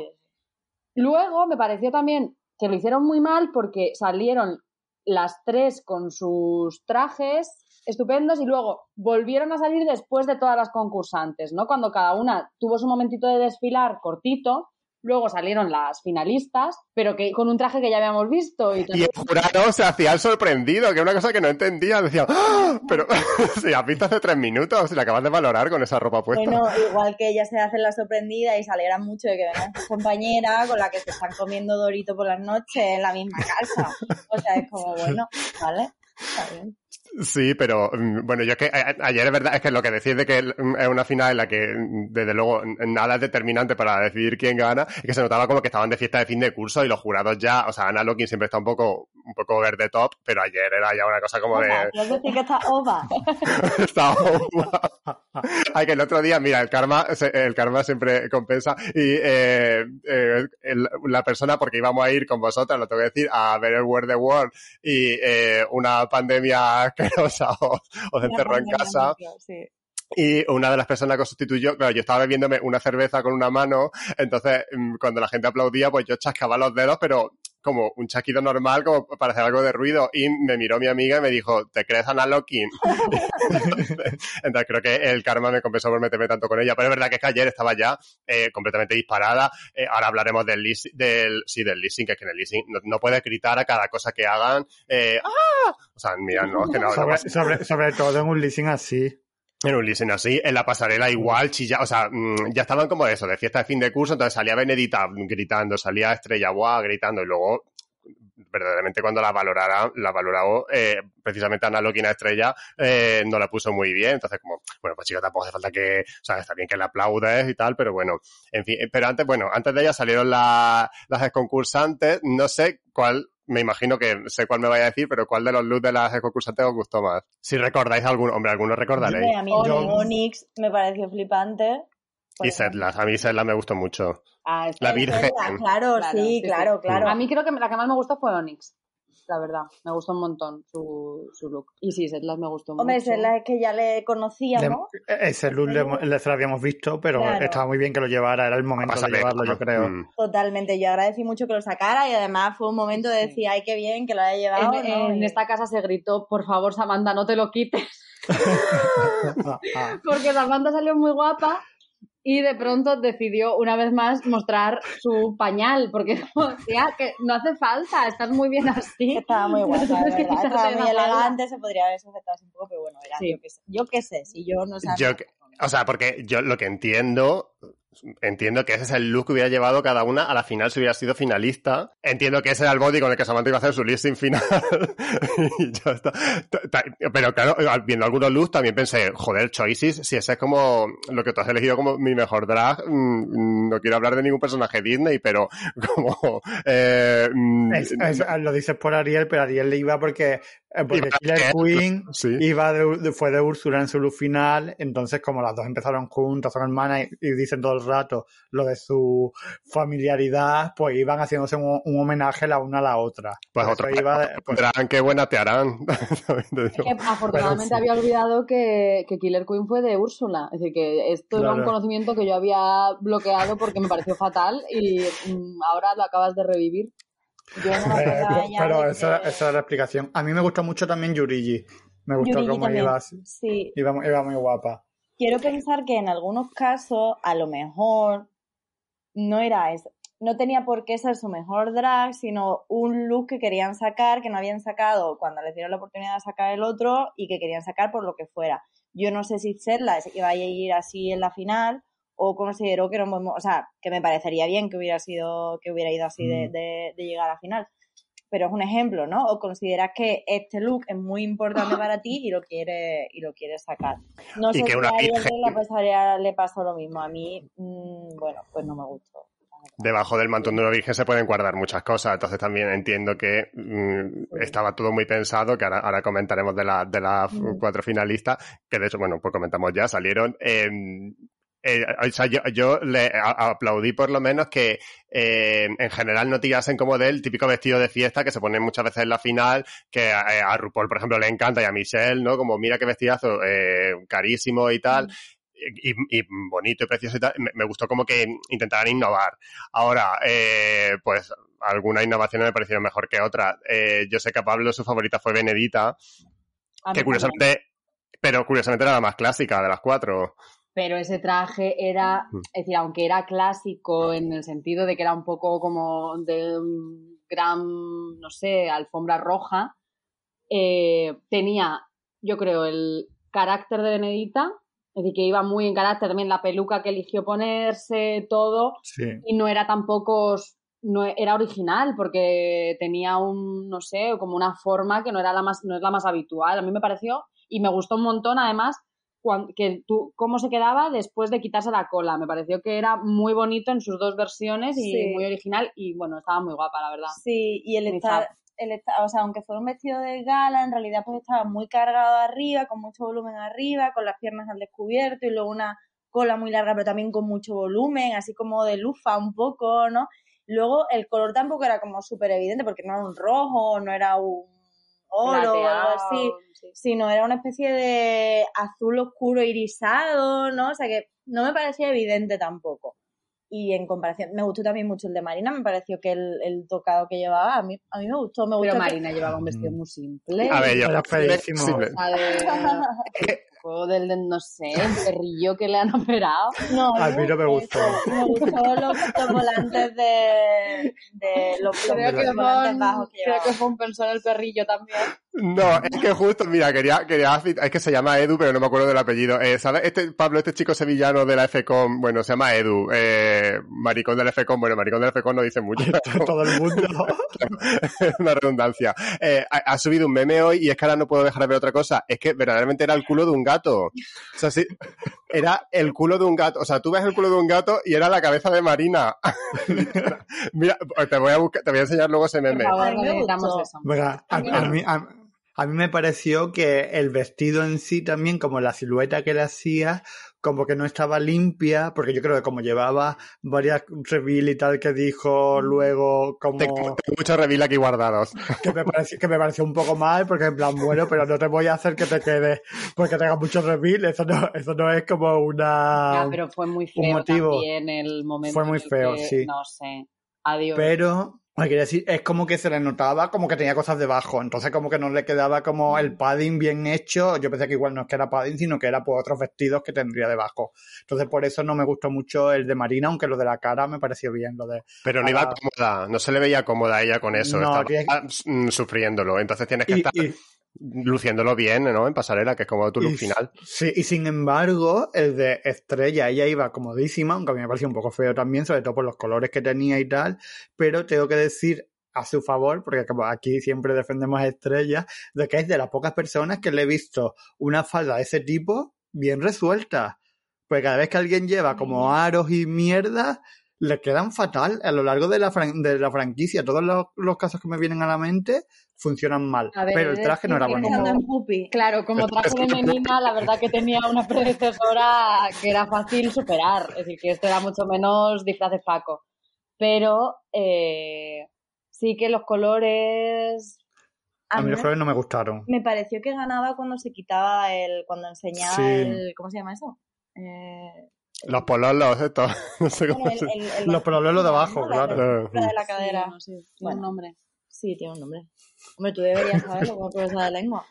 Luego me pareció también que lo hicieron muy mal porque salieron las tres con sus trajes estupendos y luego volvieron a salir después de todas las concursantes, ¿no? Cuando cada una tuvo su momentito de desfilar cortito, luego salieron las finalistas, pero que con un traje que ya habíamos visto y Y el jurado se hacía el sorprendido, que era una cosa que no entendía, decía, ¡Ah! pero (laughs) si has visto hace tres minutos, si la acabas de valorar con esa ropa puesta. Bueno, igual que ellas se hacen la sorprendida y se alegran mucho de que vengan sus compañeras con la que se están comiendo dorito por las noches en la misma casa. O sea, es como, bueno, ¿vale? Está bien. Sí, pero mm, bueno, yo es que ayer es verdad, es que lo que decís de que mm, es una final en la que mm, desde luego nada es determinante para decidir quién gana, es que se notaba como que estaban de fiesta de fin de curso y los jurados ya, o sea, Ana Locking siempre está un poco, un poco verde top, pero ayer era ya una cosa como Ova, de, ¿Puedes decir que está ova? (laughs) estaba Ay, que el otro día, mira, el karma, el karma siempre compensa y eh, eh, el- la persona, porque íbamos a ir con vosotras, lo tengo que decir, a ver el World the World y eh, una pandemia asquerosa (laughs) os, os encerró en casa. sí. Y una de las personas que sustituyó, claro, yo estaba bebiéndome una cerveza con una mano, entonces mm, cuando la gente aplaudía, pues yo chascaba los dedos, pero como un chasquido normal, como para hacer algo de ruido. Y me miró mi amiga y me dijo, ¿te crees Ana Locking? (laughs) (laughs) entonces creo que el karma me compensó por meterme tanto con ella. Pero es verdad que es que ayer estaba ya eh, completamente disparada. Eh, ahora hablaremos del, leas- del, sí, del leasing, que es que en el leasing no, no puedes gritar a cada cosa que hagan. Eh, ¡Ah! O sea, mira, no, es que no, no sobre, pasa- sobre, sobre todo en un leasing así. En un listen así, en la pasarela igual, chilla, o sea, mm, ya estaban como eso, de fiesta de fin de curso, entonces salía Benedita gritando, salía Estrella Guá gritando, y luego, verdaderamente cuando la valorara, la valoró, eh, precisamente Ana Loquina Estrella, eh, no la puso muy bien, entonces como, bueno, pues chica, tampoco hace falta que, o sea, está bien que la aplaudes y tal, pero bueno, en fin, eh, pero antes, bueno, antes de ella salieron la- las concursantes, no sé cuál, me imagino que sé cuál me vaya a decir, pero cuál de los looks de las concursantes os gustó más. Si recordáis alguno, hombre, algunos recordaréis. A mí Yo- Onyx me pareció flipante. Y. Setlas, a mí Setlas me gustó mucho. Ah, es- La Virgen. Claro, Claro, sí, sí, claro, sí. claro. A mí creo que la que más me gustó fue Onyx. La verdad, me gustó un montón su, su look. Y sí, Setlas me gustó Hombre, mucho. Zelda es que ya le conocíamos. Le- ese look le, le- se lo habíamos visto, pero Claro. estaba muy bien que lo llevara. Era el momento de llevarlo, yo ¿no? creo. Mm. Totalmente, yo agradecí mucho que lo sacara y además fue un momento de decir, ay, qué bien que lo haya llevado. En, ¿no? en Y- esta casa se gritó, por favor, Samantha, no te lo quites. (laughs) (laughs) Porque Samantha salió muy guapa y de pronto decidió una vez más mostrar su pañal. Porque, (laughs) tía, que no hace falta, estás muy bien así. (laughs) Estaba muy guapa, de tienes que verdad. Estaba muy falda. elegante, se podría haber sujetado así un poco, pero bueno, era, Sí. yo qué sé. Yo qué sé, si yo no sabía. Yo que- O sea, porque yo lo que entiendo, entiendo que ese es el look que hubiera llevado cada una a la final si hubiera sido finalista. Entiendo que ese era el body con el que Samantha iba a hacer su listing final. (laughs) y ya Pero claro, viendo algunos looks también pensé, joder, Choices, si ese es como lo que tú has elegido como mi mejor drag, mm, no quiero hablar de ningún personaje Disney, pero (laughs) como... eh, mm, lo dices por Ariel, pero Ariel le iba porque, porque Iba- Killer Queen sí. iba de, de- fue de Úrsula en su look final, entonces como las dos empezaron juntas, son hermanas y, y dicen todo el rato lo de su familiaridad, pues iban haciéndose un, un homenaje la una a la otra. Pues eso iba de- pues- qué buena te harán. (laughs) Es que afortunadamente sí. había olvidado que, que Killer Queen fue de Úrsula. Es decir, que esto era un conocimiento que yo había bloqueado porque me pareció fatal y mm, ahora lo acabas de revivir. Yo no Eh, pero esa, que- esa es la explicación. A mí me gustó mucho también Yurigi. Me gustó Yurigi cómo iba, Sí, iba, iba muy guapa. quiero pensar que en algunos casos, a lo mejor, no era eso. No tenía por qué ser su mejor drag, sino un look que querían sacar, que no habían sacado cuando les dieron la oportunidad de sacar el otro y que querían sacar por lo que fuera. Yo no sé si Serla iba a ir así en la final o considero que era un buen o sea, que me parecería bien que hubiera sido, que hubiera ido así de, Mm. de- de llegar a la final. Pero es un ejemplo, ¿no? O consideras que este look es muy importante (laughs) para ti y lo quieres, y lo quieres sacar. No Y sé que si una a Ariel virgen- le pasaría- le pasó lo mismo. A mí, mm, bueno, pues no me gustó. debajo del mantón de una virgen se pueden guardar muchas cosas, entonces también entiendo que mm, estaba todo muy pensado, que ahora, ahora comentaremos de, la- de las Mm. cuatro finalistas, que de hecho, bueno, pues comentamos ya, salieron. eh, eh, o sea, yo, yo le aplaudí por lo menos que eh, en general no tirasen como del típico vestido de fiesta que se pone muchas veces en la final, que a, eh, a RuPaul, por ejemplo, le encanta y a Michelle, ¿no? Como mira qué vestidazo, eh, carísimo y tal. Y, y bonito y precioso y tal, me, me gustó como que intentaran innovar. Ahora, eh, pues algunas innovaciones me parecieron mejor que otras. Eh, yo sé que a Pablo su favorita fue Benedita, que curiosamente, pero curiosamente era la más clásica de las cuatro. Pero ese traje era, Mm. es decir, aunque era clásico en el sentido de que era un poco como de un gran, no sé, alfombra roja, eh, tenía, yo creo, el carácter de Benedita, es decir, que iba muy en carácter también la peluca que eligió ponerse, todo, Sí. y no era tampoco no era original porque tenía un no sé como una forma que no era la más no es la más habitual a mí me pareció y me gustó un montón además que tú cómo se quedaba después de quitarse la cola me pareció que era muy bonito en sus dos versiones y Sí. muy original y bueno estaba muy guapa la verdad Sí, y el estar, el estar, o sea, aunque fuera un vestido de gala, en realidad pues estaba muy cargado arriba, con mucho volumen arriba, con las piernas al descubierto y luego una cola muy larga, pero también con mucho volumen, así como de lufa un poco, ¿no? Luego el color tampoco era como súper evidente porque no era un rojo, no era un oro o algo así, sí. sino era una especie de azul oscuro irisado, ¿no? O sea que no me parecía evidente tampoco. Y en comparación, me gustó también mucho el de Marina, me pareció que el, el tocado que llevaba, a mí, a mí me gustó, me gustó. pero que- Marina llevaba un vestido muy simple A ver, yo. Era feísimo. Simple. O sea, de- o del, del, no sé, el perrillo que le han operado. No, A mí no me gustó. Me gustó los, los volantes de, de los, Creo los que, volantes bajos que creo llevaba. que Fon pensó en el perrillo también. No, es que justo, mira, quería, quería, es que se llama Edu, pero no me acuerdo del apellido. Eh, ¿Sabes? Este, Pablo, este chico sevillano de la FCOM, bueno, se llama Edu, eh, maricón de la FCOM, bueno, maricón de la FCOM no dice mucho. Todo el mundo. es (laughs) una redundancia. Eh, ha, ha subido un meme hoy y es que ahora no puedo dejar de ver otra cosa. Es que verdaderamente era el culo de un gato. O sea, sí, era el culo de un gato. O sea, tú ves el culo de un gato y era la cabeza de Marina. (laughs) Mira, te voy a buscar, te voy a enseñar luego ese Por meme. favor. Venga, a, a mí, a, a mí me pareció que el vestido en sí también, como la silueta que le hacía, como que no estaba limpia, porque yo creo que como llevaba varias reveal y tal que dijo luego como Tengo, tengo muchos reveal aquí guardados. (laughs) que me pareció, que me pareció un poco mal, porque en plan, bueno, pero no te voy a hacer que te quede porque tengas muchos reveal, eso no, eso no es como una Ya, pero fue muy feo motivo. también el momento. Fue muy en el feo, que, sí. No sé. Adiós. Pero, que decir, es como que se le notaba como que tenía cosas debajo. Entonces, como que no le quedaba como el padding bien hecho. Yo pensé que igual no es que era padding, sino que era por otros vestidos que tendría debajo. Entonces, por eso no me gustó mucho el de Marina, aunque lo de la cara me pareció bien. Lo de. Pero no iba cómoda, no se le veía cómoda a ella con eso, No, estaba mm, sufriéndolo. Entonces tienes que Y, estar y- luciéndolo bien, ¿no? En pasarela, que es como tu look y- final. sí, y sin embargo, el de Estrella, ella iba comodísima, aunque a mí me pareció un poco feo también, sobre todo por los colores que tenía y tal. Pero tengo que decir a su favor, porque como aquí siempre defendemos a Estrella, de que es de las pocas personas que le he visto una falda de ese tipo bien resuelta. Pues cada vez que alguien lleva como aros y mierda, le quedan fatal a lo largo de la, fran- de la franquicia. Todos los, los casos que me vienen a la mente funcionan mal. Ver, pero el traje no era bonito. En. Claro, como traje de (laughs) menina, la verdad que tenía una predecesora que era fácil superar. Es decir, que esto era mucho menos disfraz de Paco. Pero eh, sí que los colores. A mí los colores no me gustaron. me pareció que ganaba cuando se quitaba el, cuando enseñaba Sí. el, ¿cómo se llama eso? Eh, Los pololos, esto. (laughs) No sé cómo el- el- el- Los pololos de abajo. La claro. apertura de la Sí, cadera. no sé, tiene Bueno. un nombre. Sí, tiene un nombre. Hombre, tú deberías saberlo como profesora de lengua.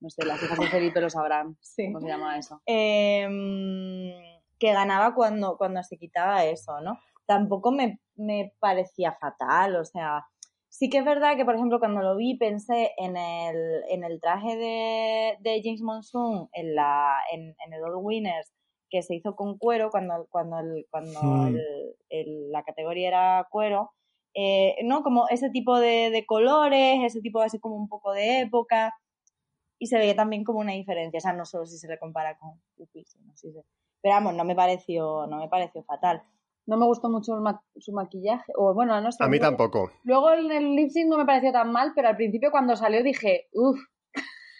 No sé, las hijas de Felipe lo sabrán. Sí. ¿Cómo se llama eso? Em, que ganaba cuando, cuando se quitaba eso, ¿no? Tampoco me, me parecía fatal, o sea, sí que es verdad que, por ejemplo, cuando lo vi pensé en el, en el traje de, de James Monsoon, en, la, en, en el All Winners, que se hizo con cuero, cuando, cuando, el, cuando el- el- la categoría era cuero, eh, ¿no? Como ese tipo de, de colores, ese tipo de así como un poco de época, y se veía también como una diferencia, o sea, no solo si se le compara con Pupi, sino si se... Pero vamos, no me pareció, no me pareció fatal. No me gustó mucho ma- su maquillaje. O bueno, no sé. A mí luego- tampoco. Luego en el lip sync no me pareció tan mal, pero al principio cuando salió dije, uff.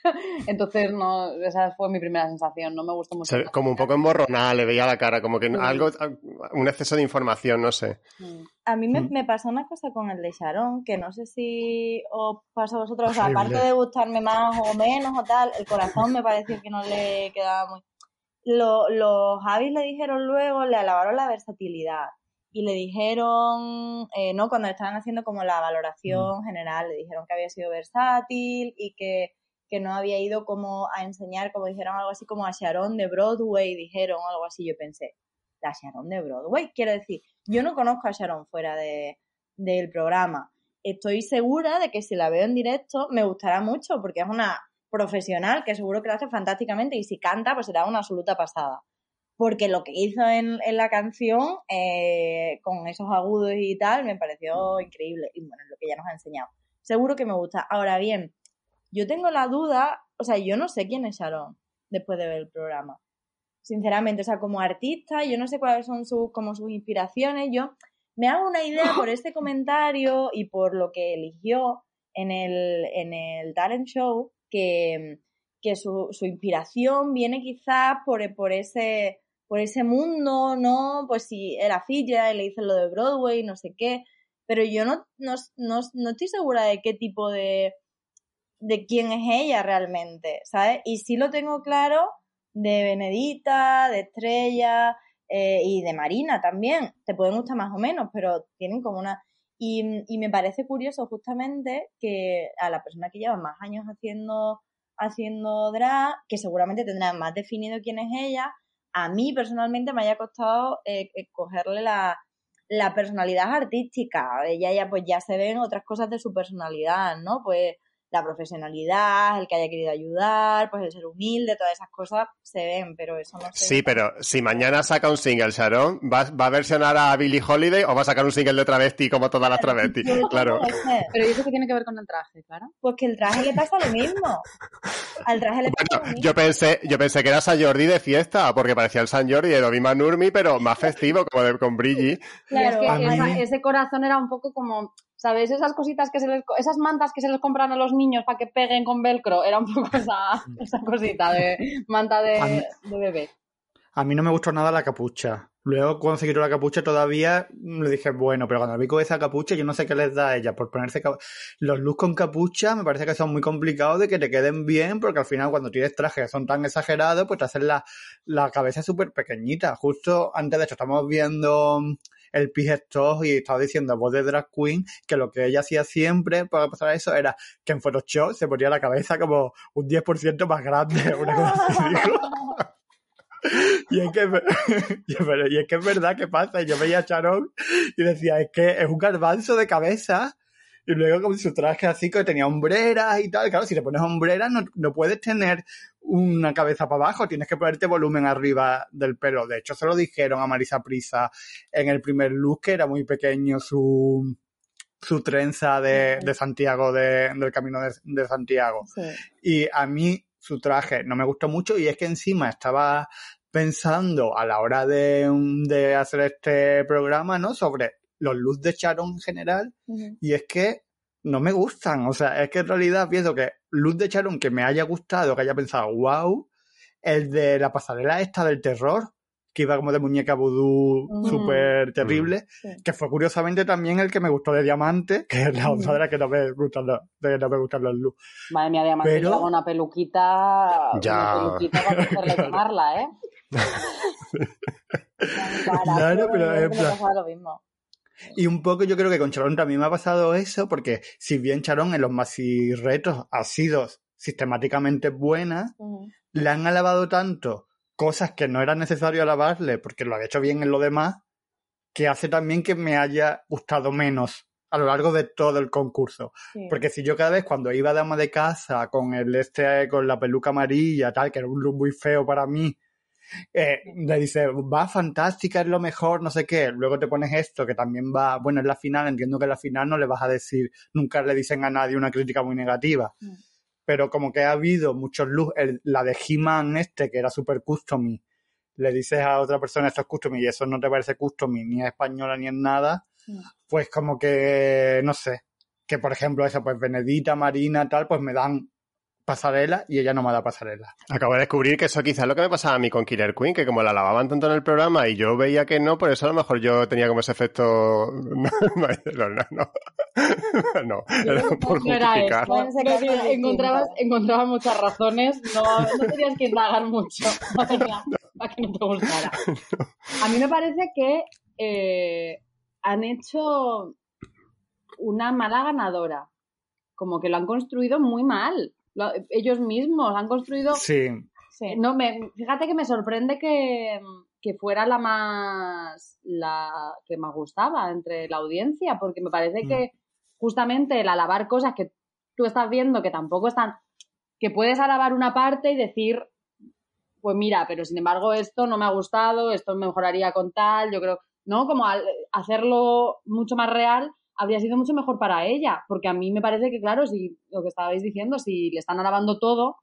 (laughs) Entonces, no, esa fue mi primera sensación. No me gustó mucho. Se- como un poco emborronada, le veía la cara, como que Sí. algo, un exceso de información, no sé. Mm. A mí me, Mm. me pasó una cosa con el de Sharon, que no sé si os pasa a vosotros, o sea, aparte de gustarme más o menos o tal, el corazón me pareció que no le quedaba muy... Lo- los Javis le dijeron luego, le alabaron la versatilidad y le dijeron, eh, no, cuando estaban haciendo como la valoración general, le dijeron que había sido versátil y que, que no había ido como a enseñar, como dijeron algo así como a Sharon de Broadway, dijeron algo así, yo pensé, la Sharon de Broadway, quiero decir, yo no conozco a Sharon fuera de, del programa. Estoy segura de que si la veo en directo me gustará mucho porque es una profesional que seguro que lo hace fantásticamente y si canta pues será una absoluta pasada. Porque lo que hizo en, en la canción eh, con esos agudos y tal me pareció increíble y bueno, lo que ella nos ha enseñado. Seguro que me gusta. Ahora bien, yo tengo la duda, o sea, yo no sé quién es Sharon después de ver el programa. Sinceramente, o sea, como artista, yo no sé cuáles son sus, como sus inspiraciones, yo me hago una idea (laughs) por este comentario y por lo que eligió en el, en el talent show, que, que su, su inspiración viene quizás por, por ese por ese mundo, ¿no? Pues si era Filla y le dicen lo de Broadway, no sé qué, pero yo no, no, no, no estoy segura de qué tipo de, de quién es ella realmente, ¿sabes? Y sí lo tengo claro de Benedita, de Estrella eh, y de Marina también. Te pueden gustar más o menos, pero tienen como una... Y, y me parece curioso justamente que a la persona que lleva más años haciendo, haciendo drag, que seguramente tendrá más definido quién es ella, a mí personalmente me haya costado eh, cogerle la, la personalidad artística. Ella ya pues ya se ven otras cosas de su personalidad, ¿no? Pues la profesionalidad, el que haya querido ayudar, pues el ser humilde, todas esas cosas se ven, pero eso no se Sí, ve. pero si mañana saca un single, Sharon, ¿va, va a versionar a Billie Holiday o va a sacar un single de travesti como todas las travestis? Claro. Pero ¿y eso qué tiene que ver con el traje, claro? Pues que el traje le pasa lo mismo. Al traje le pasa lo mismo. yo pensé, yo pensé que era San Jordi de fiesta, porque parecía el San Jordi de Dovima Nurmi, pero más festivo, como de, con Brilli. Claro, es que esa- ese corazón era un poco como, ¿sabes? Esas cositas que se les, esas mantas que se les compran a los niños para que peguen con velcro, era un poco (laughs) esa, esa cosita de manta mí- de, bebé. A mí no me gustó nada la capucha. Luego, cuando se quitó la capucha, todavía le dije, bueno, pero cuando vi con esa capucha, yo no sé qué les da a ella por ponerse los looks con capucha. Me parece que son muy complicados de que te queden bien, porque al final, cuando tienes trajes que son tan exagerados, pues te hacen la, la cabeza súper pequeñita. Justo antes de esto, estamos viendo el Pig Stock y estaba diciendo a voz de Drag Queen que lo que ella hacía siempre para pasar eso era que en Photoshop se ponía la cabeza como un 10% más grande, (laughs) una cosa así. (laughs) Y es, que, (laughs) y es- que es verdad que pasa. Y yo veía a Sharon y decía, es que es un garbanzo de cabeza. Y luego con su traje así que tenía hombreras y tal. Claro, si te pones hombreras no, no puedes tener una cabeza para abajo, tienes que ponerte volumen arriba del pelo. De hecho, se lo dijeron a Marisa Prisa en el primer look que era muy pequeño su, su trenza de, de Santiago, de- del camino de, de Santiago. Sí. Y a mí su traje no me gustó mucho y es que encima estaba pensando a la hora de, de hacer este programa, ¿no? Sobre los looks de Sharon en general y es que no me gustan. O sea, es que en realidad pienso que luz de Sharon que me haya gustado, que haya pensado, wow, el de la pasarela esta del terror, que iba como de muñeca vudú Mm. súper terrible, Sí. que fue curiosamente también el que me gustó de Diamante, que es la otra de la que no me gustan los, de que no me gustan los looks. Madre mía, Diamante Pero- llevaba una peluquita. Ya. Una peluquita para hacerle quemarla, ¿eh? (laughs) Claro, pero es en plan- lo mismo. Y un poco yo creo que con Charón también me ha pasado eso, porque si bien Charón en los retos ha sido sistemáticamente buena, le han alabado tanto cosas que no era necesario alabarle, porque lo ha hecho bien en lo demás, que hace también que me haya gustado menos a lo largo de todo el concurso. Sí. Porque si yo cada vez cuando iba de ama de casa con el este, con la peluca amarilla, tal, que era un look muy feo para mí, eh, le dice, va fantástica, es lo mejor, no sé qué. Luego te pones esto, que también va, bueno, es la final, entiendo que en la final no le vas a decir, nunca le dicen a nadie una crítica muy negativa. Mm. Pero como que ha habido muchos el- la de He-Man este, que era super customy, le dices a otra persona esto es customy y eso no te parece customy, ni es española ni en nada, Mm. pues como que, no sé, que por ejemplo esa, pues Benedita, Marina, tal, pues me dan pasarela y ella no me da pasarela. Acabo de descubrir que eso quizás es lo que me pasaba a mí con Killer Queen, que como la lavaban tanto en el programa y yo veía que no, por eso a lo mejor yo tenía como ese efecto... (laughs) No, no, no, no. No, era por No era justificar. eso. No, encontrabas, encontrabas muchas razones. No, no tenías que indagar mucho para, para que no te gustara. A mí me parece que eh, han hecho una mala ganadora. Como que lo han construido muy mal. Lo- ellos mismos han construido Sí, Sí. no, me, fíjate que me sorprende que, que fuera la más la que más gustaba entre la audiencia, porque me parece Mm. que justamente el alabar cosas que tú estás viendo que tampoco están, que puedes alabar una parte y decir, pues mira, pero sin embargo esto no me ha gustado, esto mejoraría con tal, yo creo, ¿no? Como al hacerlo mucho más real habría sido mucho mejor para ella, porque a mí me parece que, claro, si lo que estabais diciendo, si le están alabando todo,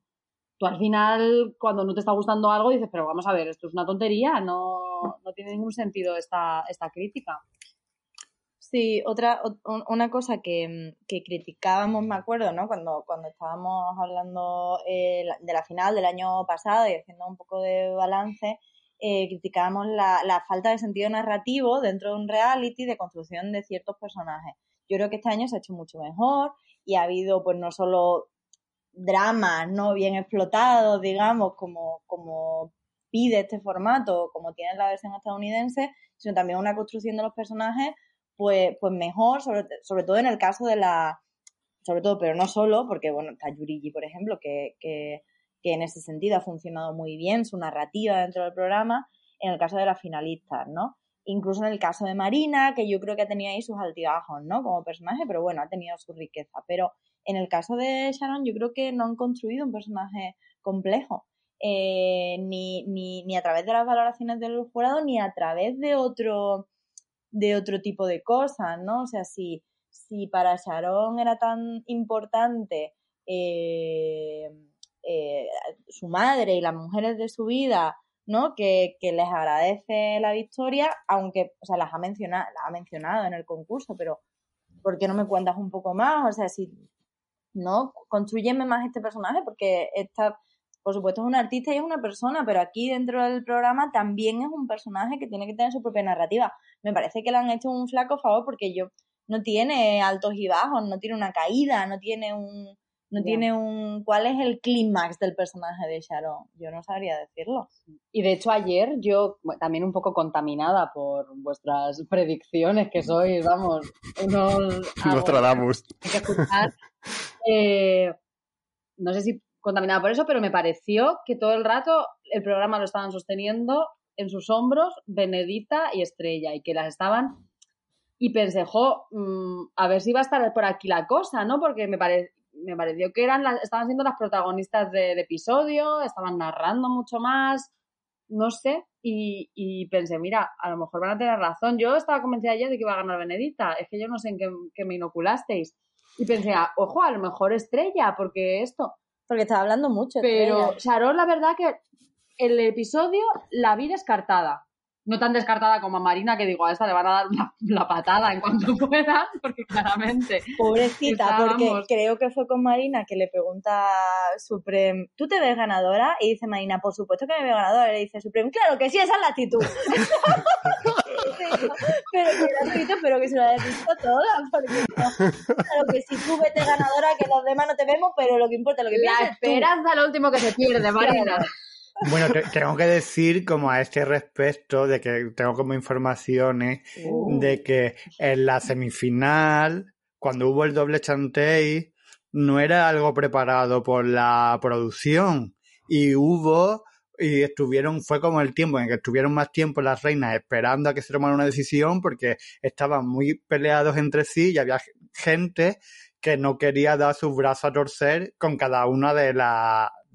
tú al final, cuando no te está gustando algo, dices, pero vamos a ver, esto es una tontería, no, no tiene ningún sentido esta, esta crítica. Sí, otra, ot- un- una cosa que, que criticábamos, me acuerdo, ¿no? Cuando, cuando estábamos hablando eh, de la final del año pasado y haciendo un poco de balance, eh, criticábamos la, la falta de sentido narrativo dentro de un reality de construcción de ciertos personajes. Yo creo que este año se ha hecho mucho mejor y ha habido, pues, no solo dramas no bien explotados, digamos, como, como pide este formato, como tiene la versión estadounidense, sino también una construcción de los personajes pues, pues mejor, sobre, sobre todo en el caso de la, sobre todo, pero no solo, porque bueno, está Yurigi, por ejemplo, que, que, que en ese sentido ha funcionado muy bien su narrativa dentro del programa, en el caso de las finalistas, ¿no? Incluso en el caso de Marina, que yo creo que tenido ahí sus altibajos, ¿no? Como personaje, pero bueno, ha tenido su riqueza. Pero en el caso de Sharon, yo creo que no han construido un personaje complejo. Eh, ni, ni, ni a través de las valoraciones del jurado, ni a través de otro, de otro tipo de cosas, ¿no? O sea, si, si para Sharon era tan importante eh, eh, su madre y las mujeres de su vida, ¿no? Que, que, les agradece la victoria, aunque, o sea, las ha mencionado, las ha mencionado en el concurso, pero ¿por qué no me cuentas un poco más? O sea, si, ¿no? Construyeme más este personaje porque esta, por supuesto es un artista y es una persona, pero aquí dentro del programa también es un personaje que tiene que tener su propia narrativa. Me parece que le han hecho un flaco favor porque yo no tiene altos y bajos, no tiene una caída, no tiene un no tiene un cuál es el clímax del personaje de Sharon. Yo no sabría decirlo. Y de hecho ayer yo también un poco contaminada por vuestras predicciones que sois, vamos, unos (laughs) Nostradamus. Hay que escuchar. Eh, no sé si contaminada por eso, pero me pareció que todo el rato el programa lo estaban sosteniendo en sus hombros Benedita y Estrella y que las estaban y pensé, jo, mm, a ver si va a estar por aquí la cosa, ¿no? Porque me, me pareció que eran las, estaban siendo las protagonistas del episodio, estaban narrando mucho más, no sé, y, y, pensé, mira, a lo mejor van a tener razón. Yo estaba convencida ayer de que iba a ganar Benedita, es que yo no sé en qué, me inoculasteis. Y pensé, ah, ojo, a lo mejor estrella, porque esto. Porque estaba hablando mucho. Pero Sharon, la verdad que el episodio la vi descartada no tan descartada como a Marina, que digo, a esta le van a dar la, patada en cuanto (laughs) puedan, porque claramente. Pobrecita, porque creo que fue con Marina que le pregunta a Supreme, ¿tú te ves ganadora? Y dice Marina, por supuesto que me veo ganadora. Y le dice Supreme, claro que sí, esa es la actitud. (laughs) pero que pero que se lo haya visto toda, porque claro que si tú vete ganadora, que los demás no te vemos, pero lo que importa, lo que La esperanza es lo último que se pierde, Marina. Bueno, tengo que decir como a este respecto de que tengo como informaciones uh. de que en la semifinal, cuando hubo el doble chantey, no era algo preparado por la producción y hubo y estuvieron, fue como el tiempo en que estuvieron más tiempo las reinas esperando a que se tomara una decisión porque estaban muy peleados entre sí y había gente que no quería dar su brazo a torcer con cada una de,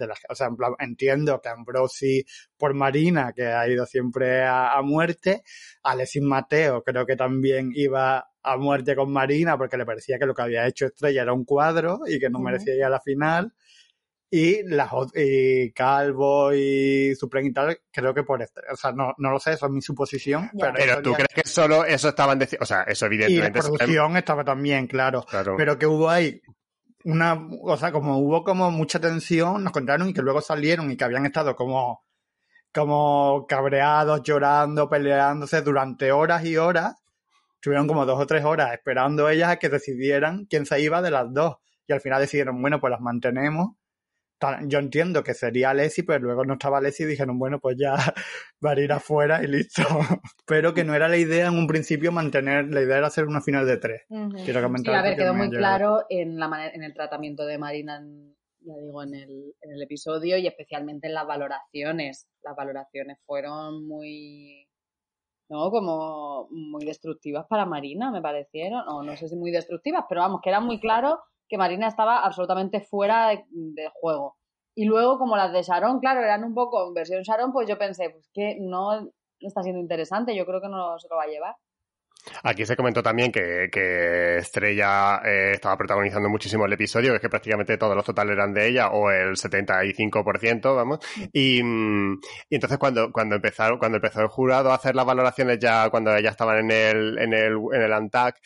las o sea, entiendo que Ambrosi por Marina, que ha ido siempre a, muerte, Alexis Mateo creo que también iba a muerte con Marina porque le parecía que lo que había hecho Estrella era un cuadro y que no merecía ir a la final. Y, las, y Calvo y Supreme y tal, creo que por este, o sea, no, no lo sé, eso es mi suposición. Pero, tú crees que solo eso estaban diciendo, o sea, eso evidentemente. Y la producción estaba también, claro, claro. Pero que hubo ahí una, o sea, como hubo como mucha tensión, nos contaron y que luego salieron y que habían estado como, como cabreados, llorando, peleándose durante horas y horas. Estuvieron como dos o tres horas esperando ellas a que decidieran quién se iba de las dos. Y al final decidieron, bueno, pues las mantenemos yo entiendo que sería Leslie, pero luego no estaba Leslie y dijeron, bueno, pues ya (laughs) va a ir afuera y listo. (laughs) pero que no era la idea en un principio mantener, la idea era hacer una final de tres. Quiero comentar. Sí, a ver, quedó muy claro en, la en el tratamiento de Marina, ya digo, en el, en el episodio y especialmente en las valoraciones. Las valoraciones fueron muy ¿no? Como muy destructivas para Marina, me parecieron, o no sé si muy destructivas, pero vamos, que era muy claro que Marina estaba absolutamente fuera de, juego. Y luego, como las de Sharon, claro, eran un poco en versión Sharon, pues yo pensé, pues que no está siendo interesante, yo creo que no se lo va a llevar. Aquí se comentó también que, Estrella eh, estaba protagonizando muchísimo el episodio, es que prácticamente todos los totales eran de ella, o el 75%, vamos. Y, y entonces cuando, cuando empezaron, cuando empezó el jurado a hacer las valoraciones ya cuando ya estaban en el, en el, en el ANTAC,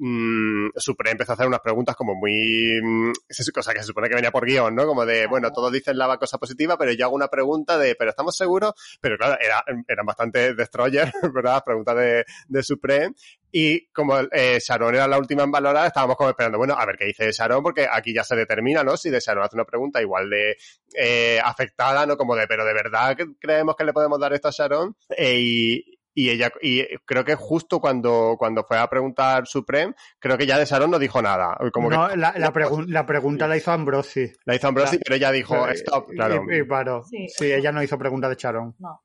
mmm, Supre empezó a hacer unas preguntas como muy, mm, cosa que se supone que venía por guion, ¿no? Como de, bueno, todos dicen la cosa positiva, pero yo hago una pregunta de, pero estamos seguros, pero claro, era, eran bastante destroyer, (laughs) ¿verdad? Preguntas de, de Supreme. Y como eh, Sharon era la última en valorar, estábamos como esperando, bueno, a ver qué dice Sharon, porque aquí ya se determina, ¿no? Si de Sharon hace una pregunta igual de eh, afectada, ¿no? Como de, pero de verdad creemos que le podemos dar esto a Sharon. Eh, y, y ella y creo que justo cuando, cuando fue a preguntar Supreme, creo que ya de Sharon no dijo nada. Como no, la, la, la, pregunta la hizo Ambrosi. La hizo Ambrosi, pero ella dijo stop, claro. Y, Sí. ella no hizo pregunta de Sharon. No.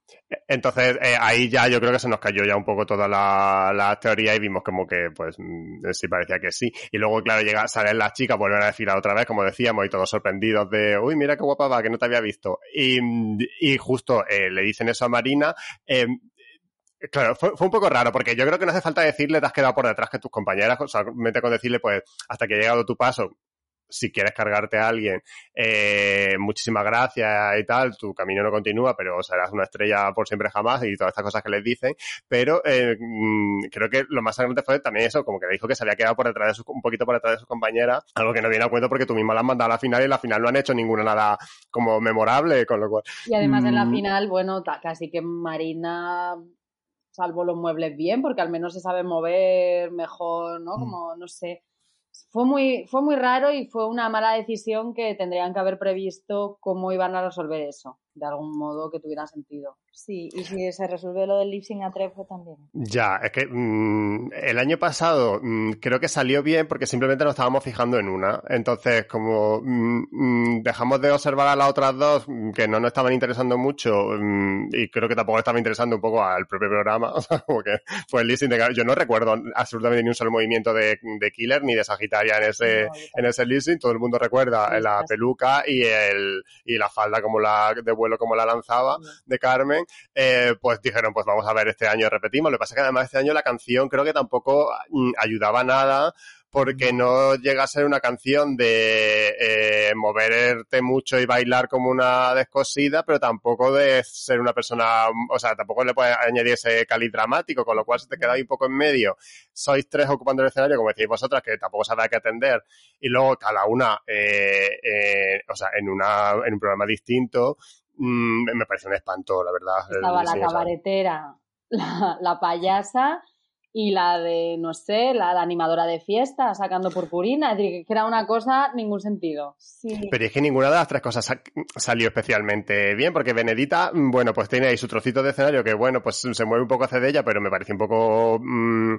Entonces, eh, ahí ya yo creo que se nos cayó ya un poco toda la, la teoría y vimos como que, pues, mm, sí parecía que sí. Y luego, claro, llega, salen las chicas, vuelven a decir otra vez, como decíamos, y todos sorprendidos de, uy, mira qué guapa va, que no te había visto. Y, y justo eh, le dicen eso a Marina. Claro, fue, un poco raro, porque yo creo que no hace falta decirle te has quedado por detrás que tus compañeras, solamente con decirle, pues, hasta que ha llegado tu paso, si quieres cargarte a alguien, eh, muchísimas gracias y tal, tu camino no continúa, pero serás una estrella por siempre jamás y todas estas cosas que les dicen. Pero eh, mm, creo que lo más sangrante fue también eso, como que le dijo que se había quedado por detrás de su, un poquito por detrás de sus compañeras, algo que no viene a cuento porque tú misma la has mandado a la final y en la final no han hecho ninguna nada como memorable, con lo cual. Y además en la Mm. final, bueno, casi que Marina salvó los muebles bien, porque al menos se sabe mover mejor, ¿no? Como, no sé. Fue muy, fue muy raro y fue una mala decisión que tendrían que haber previsto cómo iban a resolver eso, de algún modo que tuviera sentido. Sí, y si se resuelve lo del lip sync a tres, pues también. Ya, es que mm, el año pasado mm, creo que salió bien porque simplemente nos estábamos fijando en una. Entonces, como mm, mm, dejamos de observar a las otras dos mm, que no nos estaban interesando mucho mm, y creo que tampoco estaba interesando un poco al propio programa, (laughs) o sea, como que fue el listing de... Yo no recuerdo absolutamente ni un solo movimiento de, de Killer ni de Sagitaria en ese, No, en ese listing. Todo el mundo recuerda Sí, la sí. peluca y, el, y la falda como la de vuelo como la lanzaba de Carmen, eh, pues dijeron, pues vamos a ver, este año repetimos. Lo que pasa es que además este año la canción creo que tampoco mm, ayudaba nada porque no llega a ser una canción de eh, moverte mucho y bailar como una descosida, pero tampoco de ser una persona, o sea, tampoco le puedes añadir ese caliz dramático, con lo cual se te queda ahí un poco en medio. Sois tres ocupando el escenario, como decís vosotras, que tampoco sabéis qué atender, y luego cada una, eh, eh, o sea, en, una, en un programa distinto, mm, me parece un espanto, la verdad. el Estaba la cabaretera, la, la payasa y la de, no sé, la, la animadora de fiesta sacando purpurina. Es decir, que era una cosa, ningún sentido. Sí, Pero es que ninguna de las tres cosas sa- salió especialmente bien, porque Benedita, mm, bueno, pues tiene ahí su trocito de escenario que, bueno, pues se mueve un poco hacia de ella, pero me parece un poco mm,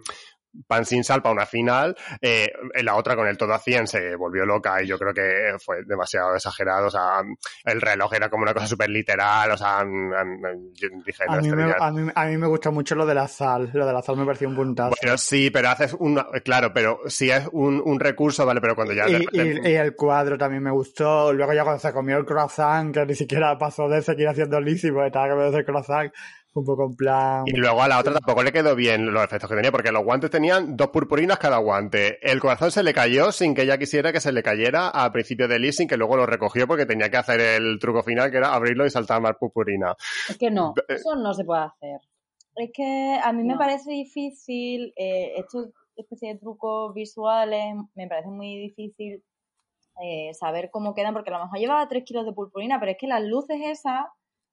pan sin sal para una final. Eh, la otra con el todo a 100 se volvió loca y yo creo que fue demasiado exagerado. O sea, el reloj era como una cosa súper literal. O sea, mm, mm, yo dije, no, A mí, me, a, mí, a mí me gusta mucho lo de la sal. Lo de la sal me pareció un Bueno, sí, pero haces un, claro, pero si es un, un recurso, vale, pero cuando ya... y, de- y- y el cuadro también me gustó. Luego ya cuando se comió el croissant, que ni siquiera pasó de seguir haciendo lísimo, estaba comiendo ese croissant, un poco en plan... Y luego a la otra tampoco le quedó bien los efectos que tenía, porque los guantes tenían dos purpurinas cada guante. El corazón se le cayó sin que ella quisiera que se le cayera al principio del leasing, que luego lo recogió porque tenía que hacer el truco final, que era abrirlo y saltar más purpurina. Es que no, Eh, eso no se puede hacer. Es que a mí me parece difícil, eh, estos especie de trucos visuales, me parece muy difícil eh, saber cómo quedan, porque a lo mejor llevaba 3 kilos de purpurina, pero es que las luces esas,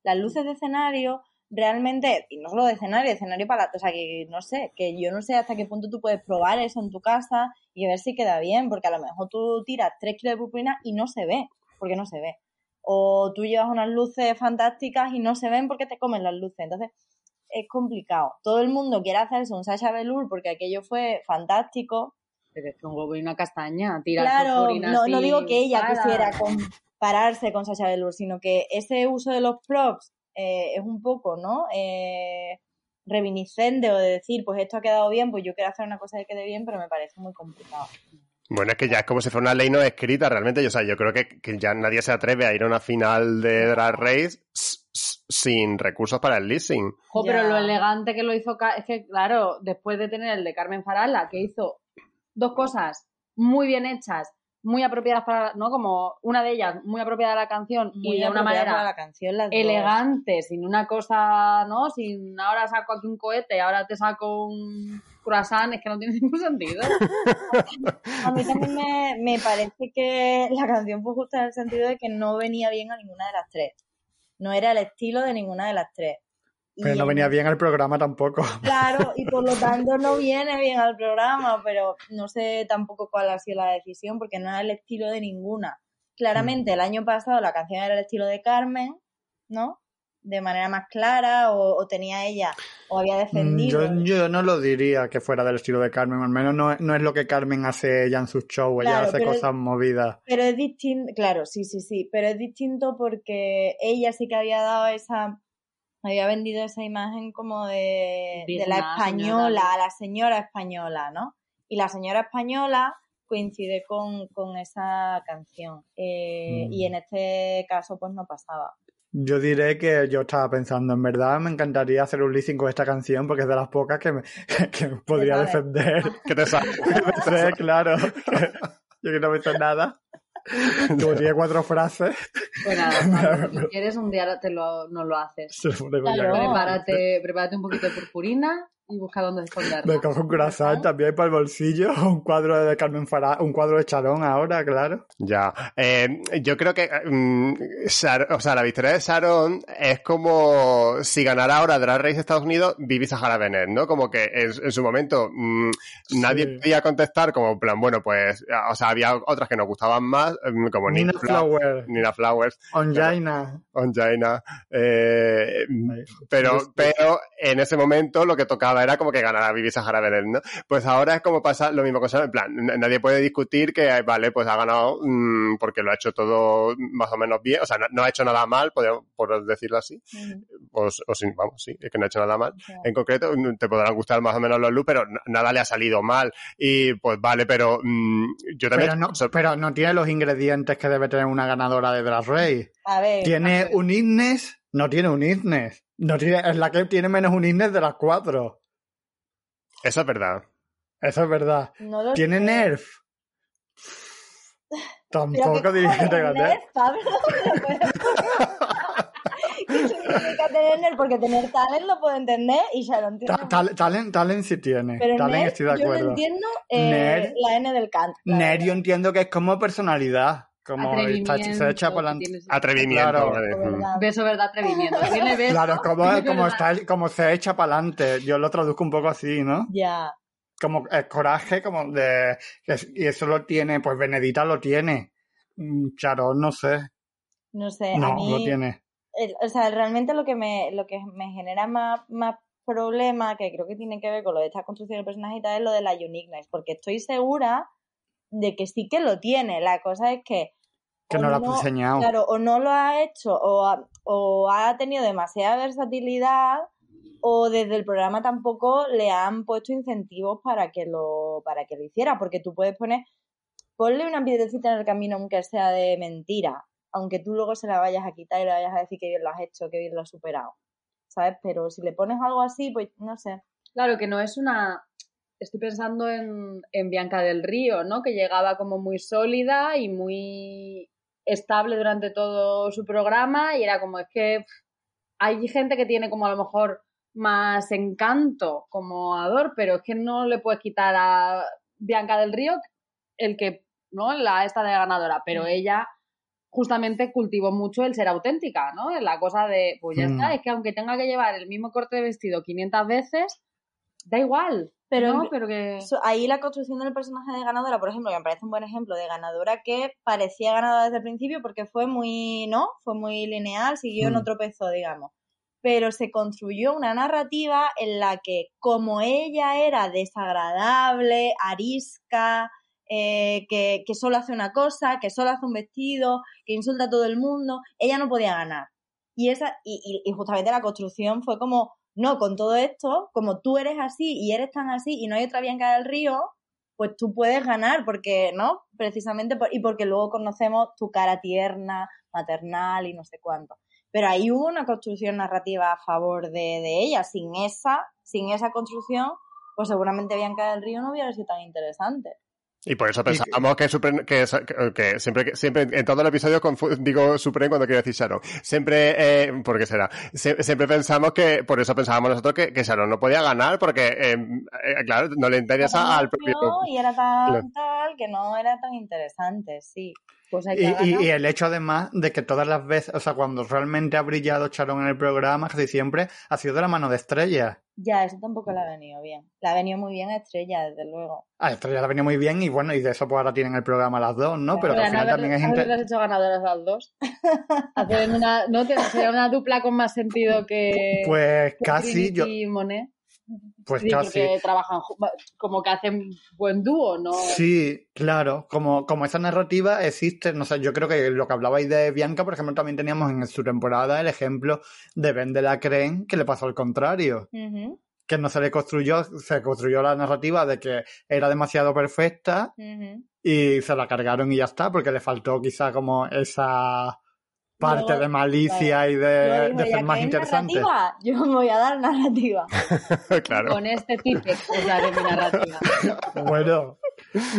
las luces de escenario, realmente, y no solo de escenario, de escenario para, o sea, que no sé, que yo no sé hasta qué punto tú puedes probar eso en tu casa y ver si queda bien, porque a lo mejor tú tiras 3 kilos de purpurina y no se ve, porque no se ve. O tú llevas unas luces fantásticas y no se ven porque te comen las luces. Entonces, es complicado. Todo el mundo quiere hacerse un Sasha Velour porque aquello fue fantástico. Pero es que un globo y una castaña, tirar Claro, no, no digo que ella quisiera compararse con Sasha Velour, sino que ese uso de los props eh, es un poco, ¿no? Eh, reminiscente o de decir, pues esto ha quedado bien, pues yo quiero hacer una cosa que quede bien, pero me parece muy complicado. Bueno, es que ya es como si fuera una ley no escrita realmente. O sea, yo creo que, que ya nadie se atreve a ir a una final de Drag Race sin recursos para el leasing. Jo, pero lo elegante que lo hizo, es que claro, después de tener el de Carmen Farala, que hizo dos cosas muy bien hechas, muy apropiadas para, ¿no? Como una de ellas muy apropiada a la canción Muy y de una apropiada manera la canción, elegante, sin una cosa, ¿no? Sin ahora saco aquí un cohete, ahora te saco un croissant, es que no tiene (laughs) ningún sentido. A mí también me, me parece que la canción fue justa en el sentido de que no venía bien a ninguna de las tres. No era el estilo de ninguna de las tres. Y Pero no en- venía bien al programa tampoco. (laughs) Claro, y por lo tanto no viene bien al programa, pero no sé tampoco cuál ha sido la decisión, porque no era el estilo de ninguna. Claramente el año pasado la canción era el estilo de Carmen, ¿no? De manera más clara, o, o tenía ella, o había Mm, defendido. Yo, yo no lo diría que fuera del estilo de Carmen, al menos no, no es lo que Carmen hace ella en sus shows, ella Claro, hace pero- cosas movidas. Pero es distinto, claro, sí, sí, sí, pero es distinto porque ella sí que había dado esa, había vendido esa imagen como de, De de la española, señora. la señora española, ¿no? Y la señora española coincide con, con esa canción. Eh, Mm. Y en este caso, pues no pasaba. Yo diré que yo estaba pensando, en verdad me encantaría hacer un leasing con esta canción porque es de las pocas que me, (laughs) que me podría sabes. defender. (laughs) ¿Qué te sale? (laughs) Sí, claro. Yo que no me sé nada. Como tiene cuatro frases, Pues nada, si quieres un día te lo, nos lo haces. Claro. Prepárate, prepárate un poquito de purpurina y busca dónde esconderla. Me cojo un croissant también para el bolsillo, (laughs) un cuadro de Carmen Farah, un cuadro de Charón ahora, claro. Ya. Eh, yo creo que mm, Shar- o sea, la victoria de Sharon es como si ganara ahora Drag Race Estados Unidos, Vivi Sahara Bennett, ¿no? Como que en, en su momento mm, nadie podía contestar como en plan, bueno, pues, o sea, había otras que nos gustaban más, mm, como Nina Nina, Fla- Flower, Nina Flowers, Onjaina. Onjaina, eh, pero, pero en ese momento lo que tocaba era como que ganara Vivi Sahara Bennett, ¿no? Pues ahora es como pasa lo mismo con Sharon, en plan, nadie puede discutir que, vale, pues ha ganado mm, porque lo ha hecho todo más o menos bien, o sea, no, no ha hecho nada mal, podemos, por decirlo así, o, o sin, vamos, sí, es que no ha hecho nada mal. En concreto, mm, te podrán gustar más o menos los looks, pero nada le ha salido mal. Y pues vale, pero mm, yo también... Pero no, so- pero no tiene los ingredientes que debe tener una ganadora de Drag Race. A ver. Tiene un Ignes, no tiene un Ignes. No tiene, es la que tiene menos un Ignes de las cuatro. Eso es verdad. Eso es verdad. No lo ¿Tiene sé. Nerf? (laughs) Tampoco ¿qué diría que tenga Nerf. Nerf, Pablo? ¿Qué significa tener Nerf? Porque tener talent lo puedo entender y Sharon tiene... Ta- tal- Talent, talent sí tiene. pero Talent Nerf, estoy de yo no acuerdo. entiendo eh, Nerf. la N del Kant. la Nerf yo entiendo que es como personalidad. Como está- se echa para adelante. tienes- Atrevimiento. Claro. verdad. Beso, ¿verdad? Atrevimiento. (laughs) Tiene beso. Claro, como, tiene como, está, como se echa para adelante. Yo lo traduzco un poco así, ¿no? Ya. Como el coraje, como de. Y eso lo tiene, pues Benedita lo tiene. Mm, Charón, no sé. No sé, a No, mí... lo tiene. el- o sea, realmente lo que me, lo que me genera más, más problema, que creo que tiene que ver con lo de esta construcción del personaje y tal, es lo de la uniqueness, porque estoy segura de que sí que lo tiene. La cosa es que Que o no lo ha. Claro, o no lo ha hecho, o ha, o ha tenido demasiada versatilidad, o desde el programa tampoco le han puesto incentivos para que lo, para que lo hiciera, porque tú puedes poner, ponle una piedrecita en el camino aunque sea de mentira, aunque tú luego se la vayas a quitar y le vayas a decir que bien lo has hecho, que bien lo has superado, ¿sabes? Pero si le pones algo así, pues no sé. Claro que no es una. Estoy pensando en, en Bianca del Río, ¿no? Que llegaba como muy sólida y muy estable durante todo su programa y era como es que pff, hay gente que tiene como a lo mejor más encanto como Ador, pero es que no le puedes quitar a Bianca del Río el que, ¿no? La esta de ganadora, pero ella justamente cultivó mucho el ser auténtica, ¿no? La cosa de, pues ya Mm. está, es que aunque tenga que llevar el mismo corte de vestido 500 veces, da igual. Pero ¿no? que... Ahí la construcción del personaje de ganadora, por ejemplo, que me parece un buen ejemplo de ganadora que parecía ganadora desde el principio porque fue muy, ¿no? Fue muy lineal, siguió, no Mm. tropezó, digamos. Pero se construyó una narrativa en la que, como ella era desagradable, arisca, eh, que, que solo hace una cosa, que solo hace un vestido, que insulta a todo el mundo, ella no podía ganar. Y, esa, y, y- y justamente la construcción fue como, no, con todo esto, como tú eres así y eres tan así y no hay otra Bianca del Río, pues tú puedes ganar, porque, ¿no? Precisamente, por- y porque luego conocemos tu cara tierna, maternal y no sé cuánto. Pero ahí hubo una construcción narrativa a favor de, de ella. Sin esa, sin esa construcción, pues seguramente Bianca del Río no hubiera sido tan interesante. Y por eso pensábamos que, Supreme- que, que- que siempre, que- siempre en todo el episodio confu- digo Supreme cuando quiero decir Sharon. Siempre, eh, ¿por qué será? Sie- siempre pensamos que, por eso pensábamos nosotros que, que Sharon no podía ganar porque, eh, eh, claro, no le interesa al propio... Y era tan Claro. tal que no era tan interesante, sí. Pues hay Y, que y- el hecho además de que todas las veces, o sea, cuando realmente ha brillado Charon en el programa, casi siempre ha sido de la mano de Estrella. Ya, eso tampoco le ha venido bien. Le ha venido muy bien a Estrella, desde luego. A Estrella le ha venido muy bien y bueno, y de eso pues ahora tienen el programa las dos, ¿no? Pero al final haber- también es haberlas inter- hecho ganadoras las dos. (laughs) Hacer una, no sería una dupla con más sentido que Pues que casi yo, Trinity y Monet. Pues Sí, casi. porque trabajan como que hacen buen dúo, ¿no? Sí, claro, como, como esa narrativa existe, no sé, yo creo que lo que hablabais de Bianca, por ejemplo, también teníamos en su temporada el ejemplo de Ben de la Creen, que le pasó al contrario, que no se le construyó, se construyó la narrativa de que era demasiado perfecta y se la cargaron y ya está, porque le faltó quizá como esa parte de malicia y de, dijo de ser más "¿Queréis interesante. narrativa? Yo me voy a dar narrativa. (laughs) claro. Con este tipex os daré mi narrativa. (laughs) Bueno,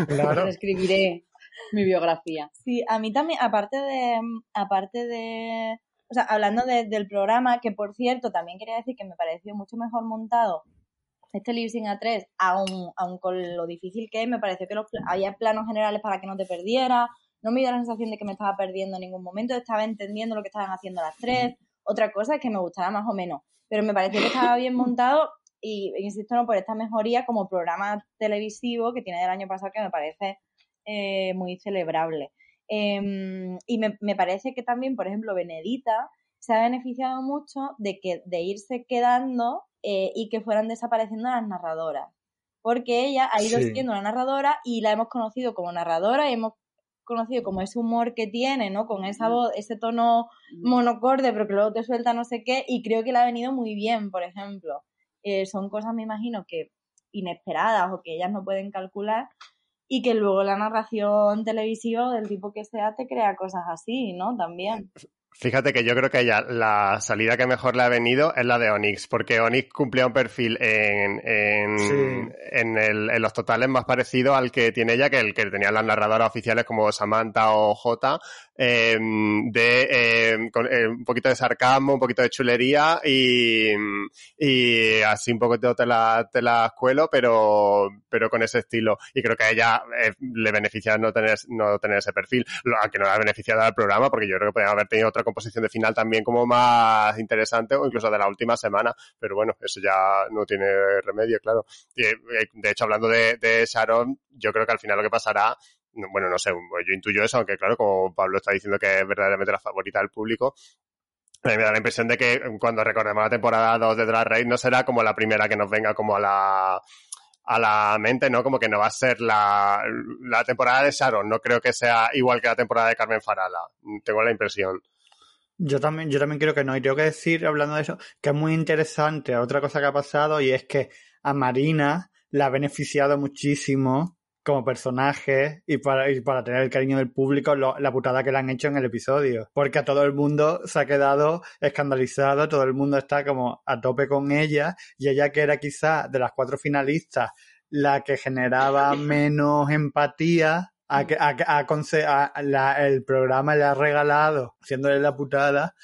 claro. escribiré. mi biografía. Sí, a mí también, aparte de, aparte de, o sea, hablando de- del programa, que por cierto, también quería decir que me pareció mucho mejor montado este Sync a 3, aun, aun con lo difícil que es, me pareció que los, había planos generales para que no te perdieras, no me dio la sensación de que me estaba perdiendo en ningún momento, estaba entendiendo lo que estaban haciendo las tres, otra cosa es que me gustara más o menos, pero me pareció que estaba bien montado y insisto no por esta mejoría como programa televisivo que tiene del año pasado que me parece eh, muy celebrable. Em, y me, me parece que también, por ejemplo, Benedita se ha beneficiado mucho de que de irse quedando eh, y que fueran desapareciendo las narradoras. Porque ella ha ido Sí. siendo una narradora y la hemos conocido como narradora y hemos conocido como ese humor que tiene, ¿no? Con esa voz, ese tono monocorde, pero que luego te suelta no sé qué, y creo que le ha venido muy bien, por ejemplo. Eh, son cosas, me imagino, que inesperadas o que ellas no pueden calcular y que luego la narración televisiva del tipo que sea te crea cosas así, ¿no? También. Fíjate que yo creo que ella, la salida que mejor le ha venido es la de Onyx, porque Onyx cumplía un perfil en, en, Sí. en, el- en los totales más parecido al que tiene ella, que el que tenían las narradoras oficiales como Samantha o J, eh, de eh, con, un poquito de sarcasmo, un poquito de chulería y, y así un poquito te la, te la escuelo, pero, pero con ese estilo. Y creo que a ella eh, le beneficia no tener, no tener ese perfil, lo a que no le ha beneficiado al programa, porque yo creo que podrían haber tenido otra composición de final también como más interesante o incluso de la última semana, pero bueno, eso ya no tiene remedio, claro. Y, eh, de hecho, hablando de, Sharon, yo creo que al final lo que pasará bueno, no sé, yo intuyo eso, aunque claro, como Pablo está diciendo que es verdaderamente la favorita del público, me da la impresión de que cuando recordemos la temporada 2 de Drag Race no será como la primera que nos venga como a la a la mente, ¿no? Como que no va a ser la, la temporada de Sharon, no creo que sea igual que la temporada de Carmen Farala, tengo la impresión. Yo también, yo también creo que no. Y tengo que decir, hablando de eso, que es muy interesante otra cosa que ha pasado y es que a Marina la ha beneficiado muchísimo como personaje y para, y para tener el cariño del público lo- la putada que le han hecho en el episodio. Porque a todo el mundo se ha quedado escandalizado, todo el mundo está como a tope con ella y ella que era quizá de las cuatro finalistas la que generaba (laughs) menos empatía, a, que- a, a a- la- el programa le ha regalado, haciéndole la putada,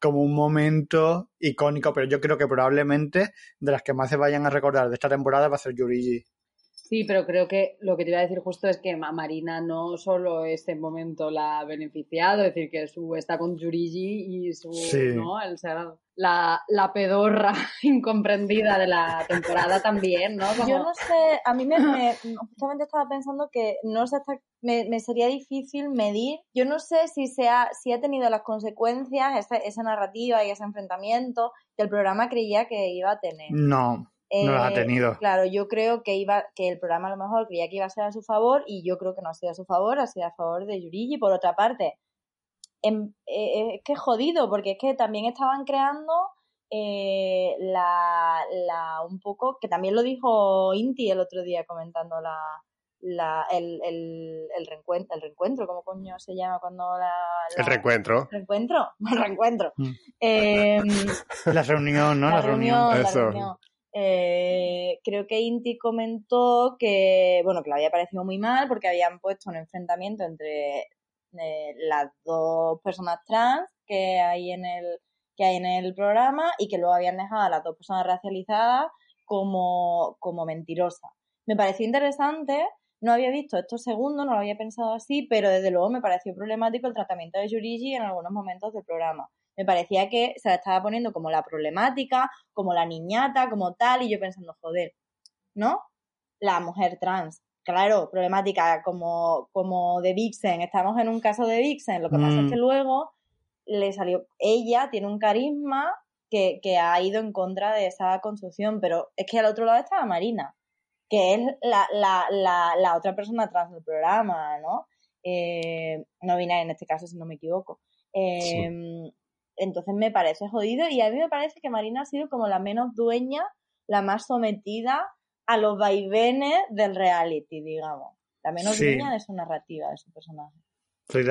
como un momento icónico, pero yo creo que probablemente de las que más se vayan a recordar de esta temporada va a ser Yurigi. Sí, pero creo que lo que te iba a decir justo es que Marina no solo este momento la ha beneficiado, es decir, que su está con Yurigi y su, Sí. ¿no? El ser la, la pedorra (laughs) incomprendida de la temporada también, ¿no? Como- Yo no sé, a mí me, me- justamente estaba pensando que no sé hasta, me, me sería difícil medir. Yo no sé si se ha, si ha tenido las consecuencias, esa, esa narrativa y ese enfrentamiento que el programa creía que iba a tener. No, no las ha Eh, tenido. Claro, yo creo que iba, que el programa a lo mejor creía que iba a ser a su favor y yo creo que no ha sido a su favor, ha sido a favor de Yurigi. Por otra parte, em- eh, es que es jodido, porque es que también estaban creando eh, la, la un poco, que también lo dijo Inti el otro día comentando la, la el, el, el, reencuentro, el reencuentro, ¿cómo coño se llama cuando la... El reencuentro. ¿Reencuentro? (laughs) reencuentro. Mm. Em, (laughs) La reunión, ¿no? la, La, reunión. reunión, la Eso. reunión. Eh, creo que Inti comentó que, bueno, que le había parecido muy mal porque habían puesto un enfrentamiento entre eh, las dos personas trans que hay en el que hay en el programa y que luego habían dejado a las dos personas racializadas como, como mentirosas. Me pareció interesante, no había visto estos segundos, no lo había pensado así, pero desde luego me pareció problemático el tratamiento de Yurigi en algunos momentos del programa. Me parecía que se la estaba poniendo como la problemática, como la niñata, como tal, y yo pensando, joder, ¿no? La mujer trans. Claro, problemática como, como de Vixen. Estamos en un caso de Vixen. Lo que pasa Mm. es que luego le salió. Ella tiene un carisma que, que ha ido en contra de esa construcción, pero es que al otro lado estaba Marina, que es la, la, la, la otra persona trans del programa, ¿no? Eh, no binaria en este caso, si no me equivoco. Eh, Entonces me parece jodido y a mí me parece que Marina ha sido como la menos dueña, la más sometida a los vaivenes del reality, digamos. La menos Sí. dueña de su narrativa, de su personaje. Estoy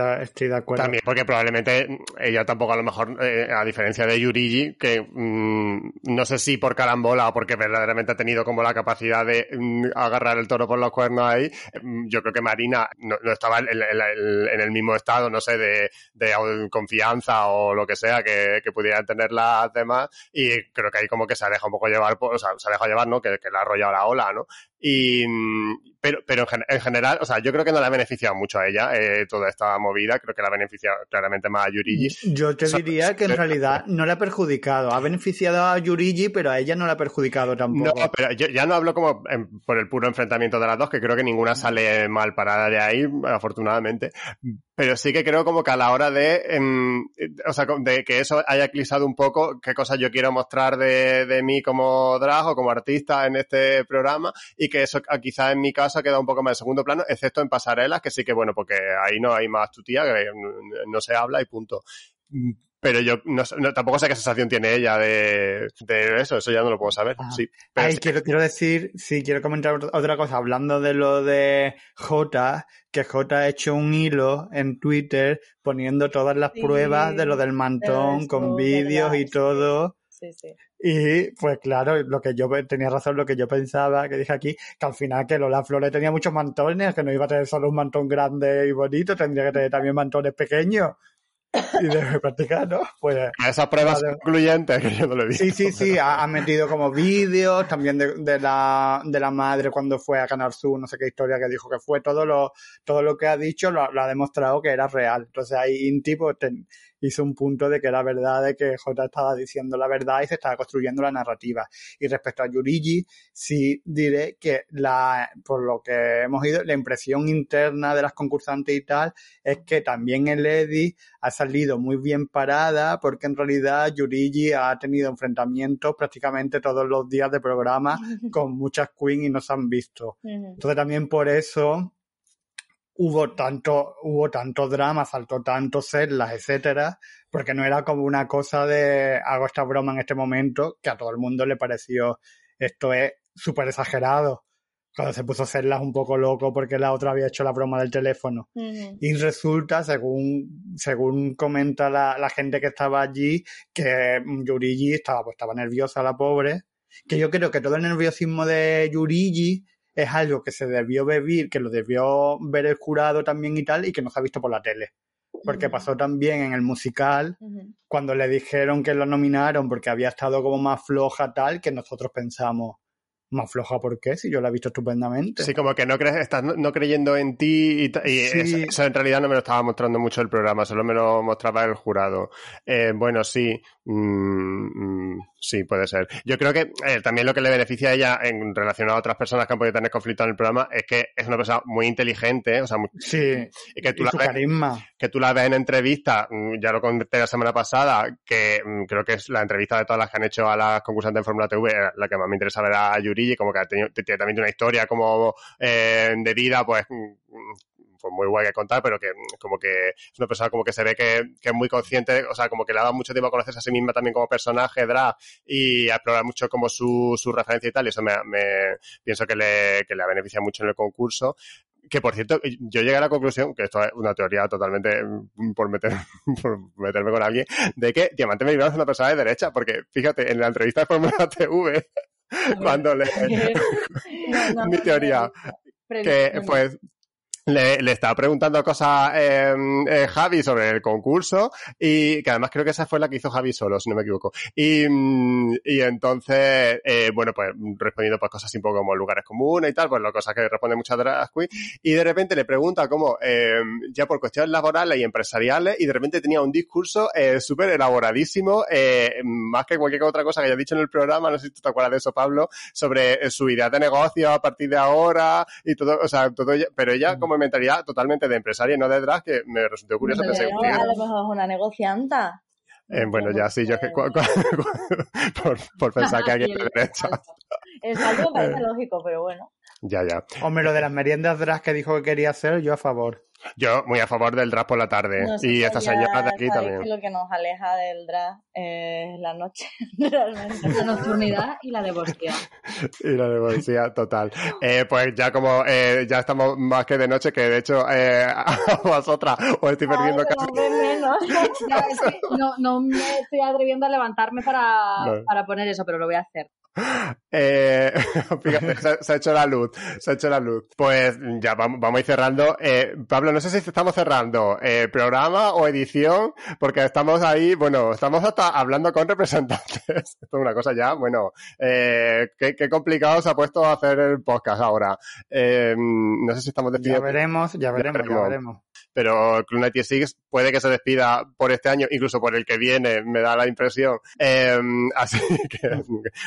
de, acuerdo. También porque probablemente ella tampoco a lo mejor, eh, a diferencia de Yurigi, que mm, no sé si por carambola o porque verdaderamente ha tenido como la capacidad de mm, agarrar el toro por los cuernos ahí, mm, yo creo que Marina no, no estaba en, en- en el mismo estado, no sé, de, de confianza o lo que sea que, que pudieran tener las demás y creo que ahí como que se ha dejado un poco llevar, o sea, se ha dejado llevar, ¿no? Que, que le ha arrollado la ola, ¿no? Y, pero, pero en, gen- en general, o sea, yo creo que no le ha beneficiado mucho a ella eh, toda esta movida, creo que le ha beneficiado claramente más a Yurigi. Yo te diría que en realidad no le ha perjudicado. Ha beneficiado a Yurigi, pero a ella no le ha perjudicado No, tampoco. pero yo ya no hablo como en- por el puro enfrentamiento de las dos, que creo que ninguna sale mal parada de ahí, afortunadamente. Pero sí que creo como que a la hora de, em, o sea, de que eso haya eclipsado un poco qué cosas yo quiero mostrar de, de mí como drag o como artista en este programa y que eso quizás en mi caso ha quedado un poco más en segundo plano, excepto en pasarelas, que sí que bueno, porque ahí no hay más tutía, que no se habla y punto. Pero yo no, tampoco sé qué sensación tiene ella de, de eso, eso ya no lo puedo saber. Ajá. Sí, pero Ay, sí. quiero, quiero decir, sí, quiero comentar ot- otra cosa. Hablando de lo de J, que J ha hecho un hilo en Twitter poniendo todas las Sí, pruebas de lo del mantón, con vídeos verdad, y todo. Sí, sí. Y pues claro, lo que yo tenía razón, lo que yo pensaba, que dije aquí, que al final que Lola Flores tenía muchos mantones, que no iba a tener solo un mantón grande y bonito, tendría que tener también mantones pequeños. Y de practicar, ¿no? Pues Esas pruebas concluyentes que yo no lo he visto. Sí, sí, sí, ha, ha metido como vídeos también de, de la, de la madre cuando fue a Canal Sur, no sé qué historia que dijo que fue, todo lo, todo lo que ha dicho lo, lo ha demostrado que era real. Entonces ahí Inti pues, ten- hizo un punto de que era verdad, de que J estaba diciendo la verdad y se estaba construyendo la narrativa. Y respecto a Yurigi, sí diré que la, por lo que hemos ido, la impresión interna de las concursantes y tal es que también el Eddy ha salido muy bien parada porque en realidad Yurigi ha tenido enfrentamientos prácticamente todos los días de programa (laughs) con muchas queens y no se han visto. Entonces también por eso hubo tanto, hubo tanto drama, saltó tanto Serlas, etcétera, porque no era como una cosa de hago esta broma en este momento, que a todo el mundo le pareció esto es súper exagerado. Cuando se puso Serlas un poco loco porque la otra había hecho la broma del teléfono. Y resulta, según, según comenta la, la gente que estaba allí, que mm, Yurigi estaba, pues, estaba nerviosa, la pobre. Que yo creo que todo el nerviosismo de Yurigi es algo que se debió vivir, que lo debió ver el jurado también y tal, y que no se ha visto por la tele. Porque pasó también en el musical, cuando le dijeron que lo nominaron porque había estado como más floja tal, que nosotros pensamos, más floja, ¿por qué? Si yo la he visto estupendamente. Sí, como que no crees, estás no, creyendo en ti y, Sí. eso en realidad no me lo estaba mostrando mucho el programa, solo me lo mostraba el jurado. Eh, bueno, sí, mm, mm, sí, puede ser. Yo creo que eh, también lo que le beneficia a ella en relación a otras personas que han podido tener conflicto en el programa es que es una persona muy inteligente, o sea, muy- Sí, y que tú y la su ves carisma. que tú la ves en entrevistas, mm, ya lo conté la semana pasada, que mm, creo que es la entrevista de todas las que han hecho a las concursantes en Fórmula TV, eh, la que más me interesa ver a Yurigi, como que tiene también una historia como eh, de vida, pues, mm, pues muy guay que contar, pero que mm, como que es una persona como que se ve que, que es muy consciente, o sea, como que le ha dado mucho tiempo a conocerse a sí misma también como personaje, drag, y a explorar mucho como su, su referencia y tal, y eso me, me pienso que le, que le ha beneficiado mucho en el concurso. Que por cierto, yo llegué a la conclusión, que esto es una teoría totalmente mm, por, meter, (laughs) por meterme con alguien, de que Diamante Meridiano es una persona de derecha, porque fíjate, en la entrevista de Fórmula (laughs) TV, cuando le... (laughs) No, no, mi no, teoría, que pues le, le estaba preguntando cosas eh, eh, Javi sobre el concurso y que además creo que esa fue la que hizo Javi solo, si no me equivoco. Y, mm, y entonces, eh, bueno, pues respondiendo pues cosas un poco como lugares comunes y tal, pues las cosas que responden muchas drag queen. Y de repente le pregunta cómo, eh, ya por cuestiones laborales y empresariales, y de repente tenía un discurso eh, súper elaboradísimo, eh, más que cualquier otra cosa que haya dicho en el programa, no sé si tú te acuerdas de eso, Pablo, sobre eh, su idea de negocio a partir de ahora y todo, o sea, todo ella, pero ella como mentalidad totalmente de empresaria y no de drag, que me resultó curioso. Pero pensé, a "Tío, lo mejor es una negocianta. eh, bueno, ya sí, yo es que cu- cu- (laughs) por, por pensar que alguien de derecha. Es algo que Eh. parece lógico, pero bueno. Ya, ya. Hombre, lo de las meriendas drag que dijo que quería hacer, yo a favor. Yo muy a favor del drag por la tarde. Nosotros y esta señora de aquí también. que lo que nos aleja del drag es la noche, (laughs) realmente. La nocturnidad y la devoción. (laughs) Y la de policía, total. Eh, pues ya como eh, ya estamos más que de noche, que de hecho eh, a (laughs) vosotras os estoy perdiendo Ay, casi. menos. Ya, es que no, no me estoy atreviendo a levantarme para, Vale. para poner eso, pero lo voy a hacer. Eh, fíjate, se, se ha hecho la luz, se ha hecho la luz. Pues ya vamos, vamos a ir cerrando. Eh, Pablo, no sé si estamos cerrando eh, programa o edición, porque estamos ahí, bueno, estamos hasta hablando con representantes. (laughs) Esto es una cosa ya, bueno, eh, qué, qué complicado se ha puesto a hacer el podcast ahora. Eh, no sé si estamos Ya despidiendo. veremos, ya veremos, ya veremos. veremos. pero Club 96 puede que se despida por este año, incluso por el que viene, me da la impresión. Eh, (laughs) así que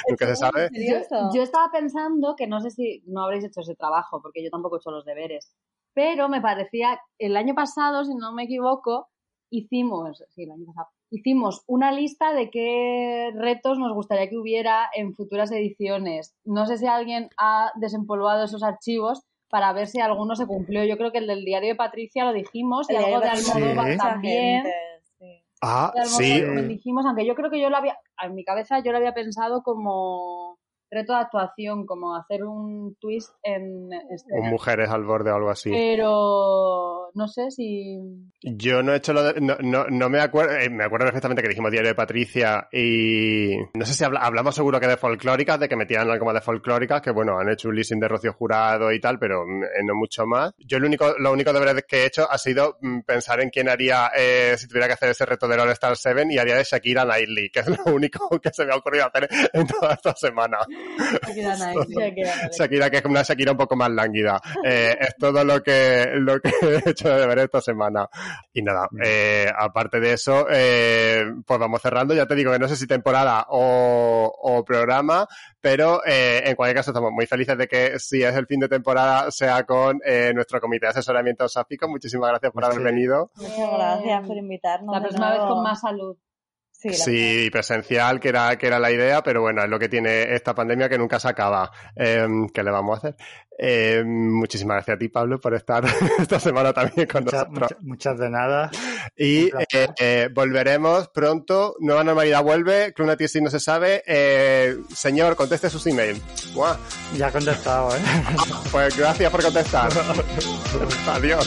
nunca se sabe. Yo, yo estaba pensando que no sé si no habréis hecho ese trabajo, porque yo tampoco he hecho los deberes, pero me parecía, el año pasado, si no me equivoco, hicimos, sí, el año pasado, hicimos una lista de qué retos nos gustaría que hubiera en futuras ediciones. No sé si alguien ha desempolvado esos archivos para ver si alguno se cumplió. Yo creo que el del diario de Patricia lo dijimos y El algo de diario de Almodóvar Patricia. también. Sí. Ah, De sí. también dijimos, aunque yo creo que yo lo había, en mi cabeza yo lo había pensado como reto de actuación, como hacer un twist en escena. mujeres al borde o algo así. Pero no sé si Yo no he hecho lo de, no, no, no me acuerdo, eh, me acuerdo perfectamente que dijimos Diario de Patricia y no sé si habla- hablamos seguro que de folclóricas, de que metían algo más de folclóricas, que bueno, han hecho un leasing de Rocío Jurado y tal, pero mm, eh, no mucho más. Yo lo único, lo único deber que he hecho ha sido mm, pensar en quién haría, eh, si tuviera que hacer ese reto del All Star 7 y haría de Shakira Knightley, que es lo (laughs) único que se me ha ocurrido hacer en toda esta semana. Shakira. Shakira que es una Shakira un poco más lánguida. Eh, es todo lo que, lo que (laughs) he hecho de deber esta semana. Y nada, eh, aparte de eso, eh, pues vamos cerrando. Ya te digo que no sé si temporada o, o programa, pero eh, en cualquier caso estamos muy felices de que si es el fin de temporada sea con eh, nuestro comité de asesoramiento sáfico. Muchísimas gracias por Sí. haber venido. Muchas gracias por invitarnos. La próxima vez con más salud. Sí, Sí, y presencial, que era, que era la idea, pero bueno, es lo que tiene esta pandemia que nunca se acaba. Eh, ¿Qué le vamos a hacer? Eh, muchísimas gracias a ti, Pablo, por estar (laughs) esta semana también con Muchas, nosotros. muchas, muchas de nada. Y eh, eh, volveremos pronto. Nueva normalidad vuelve. Club Noticias no se sabe. Eh, señor, conteste sus emails. Buah. Ya he contestado, ¿eh? (laughs) Pues gracias por contestar. (laughs) Adiós.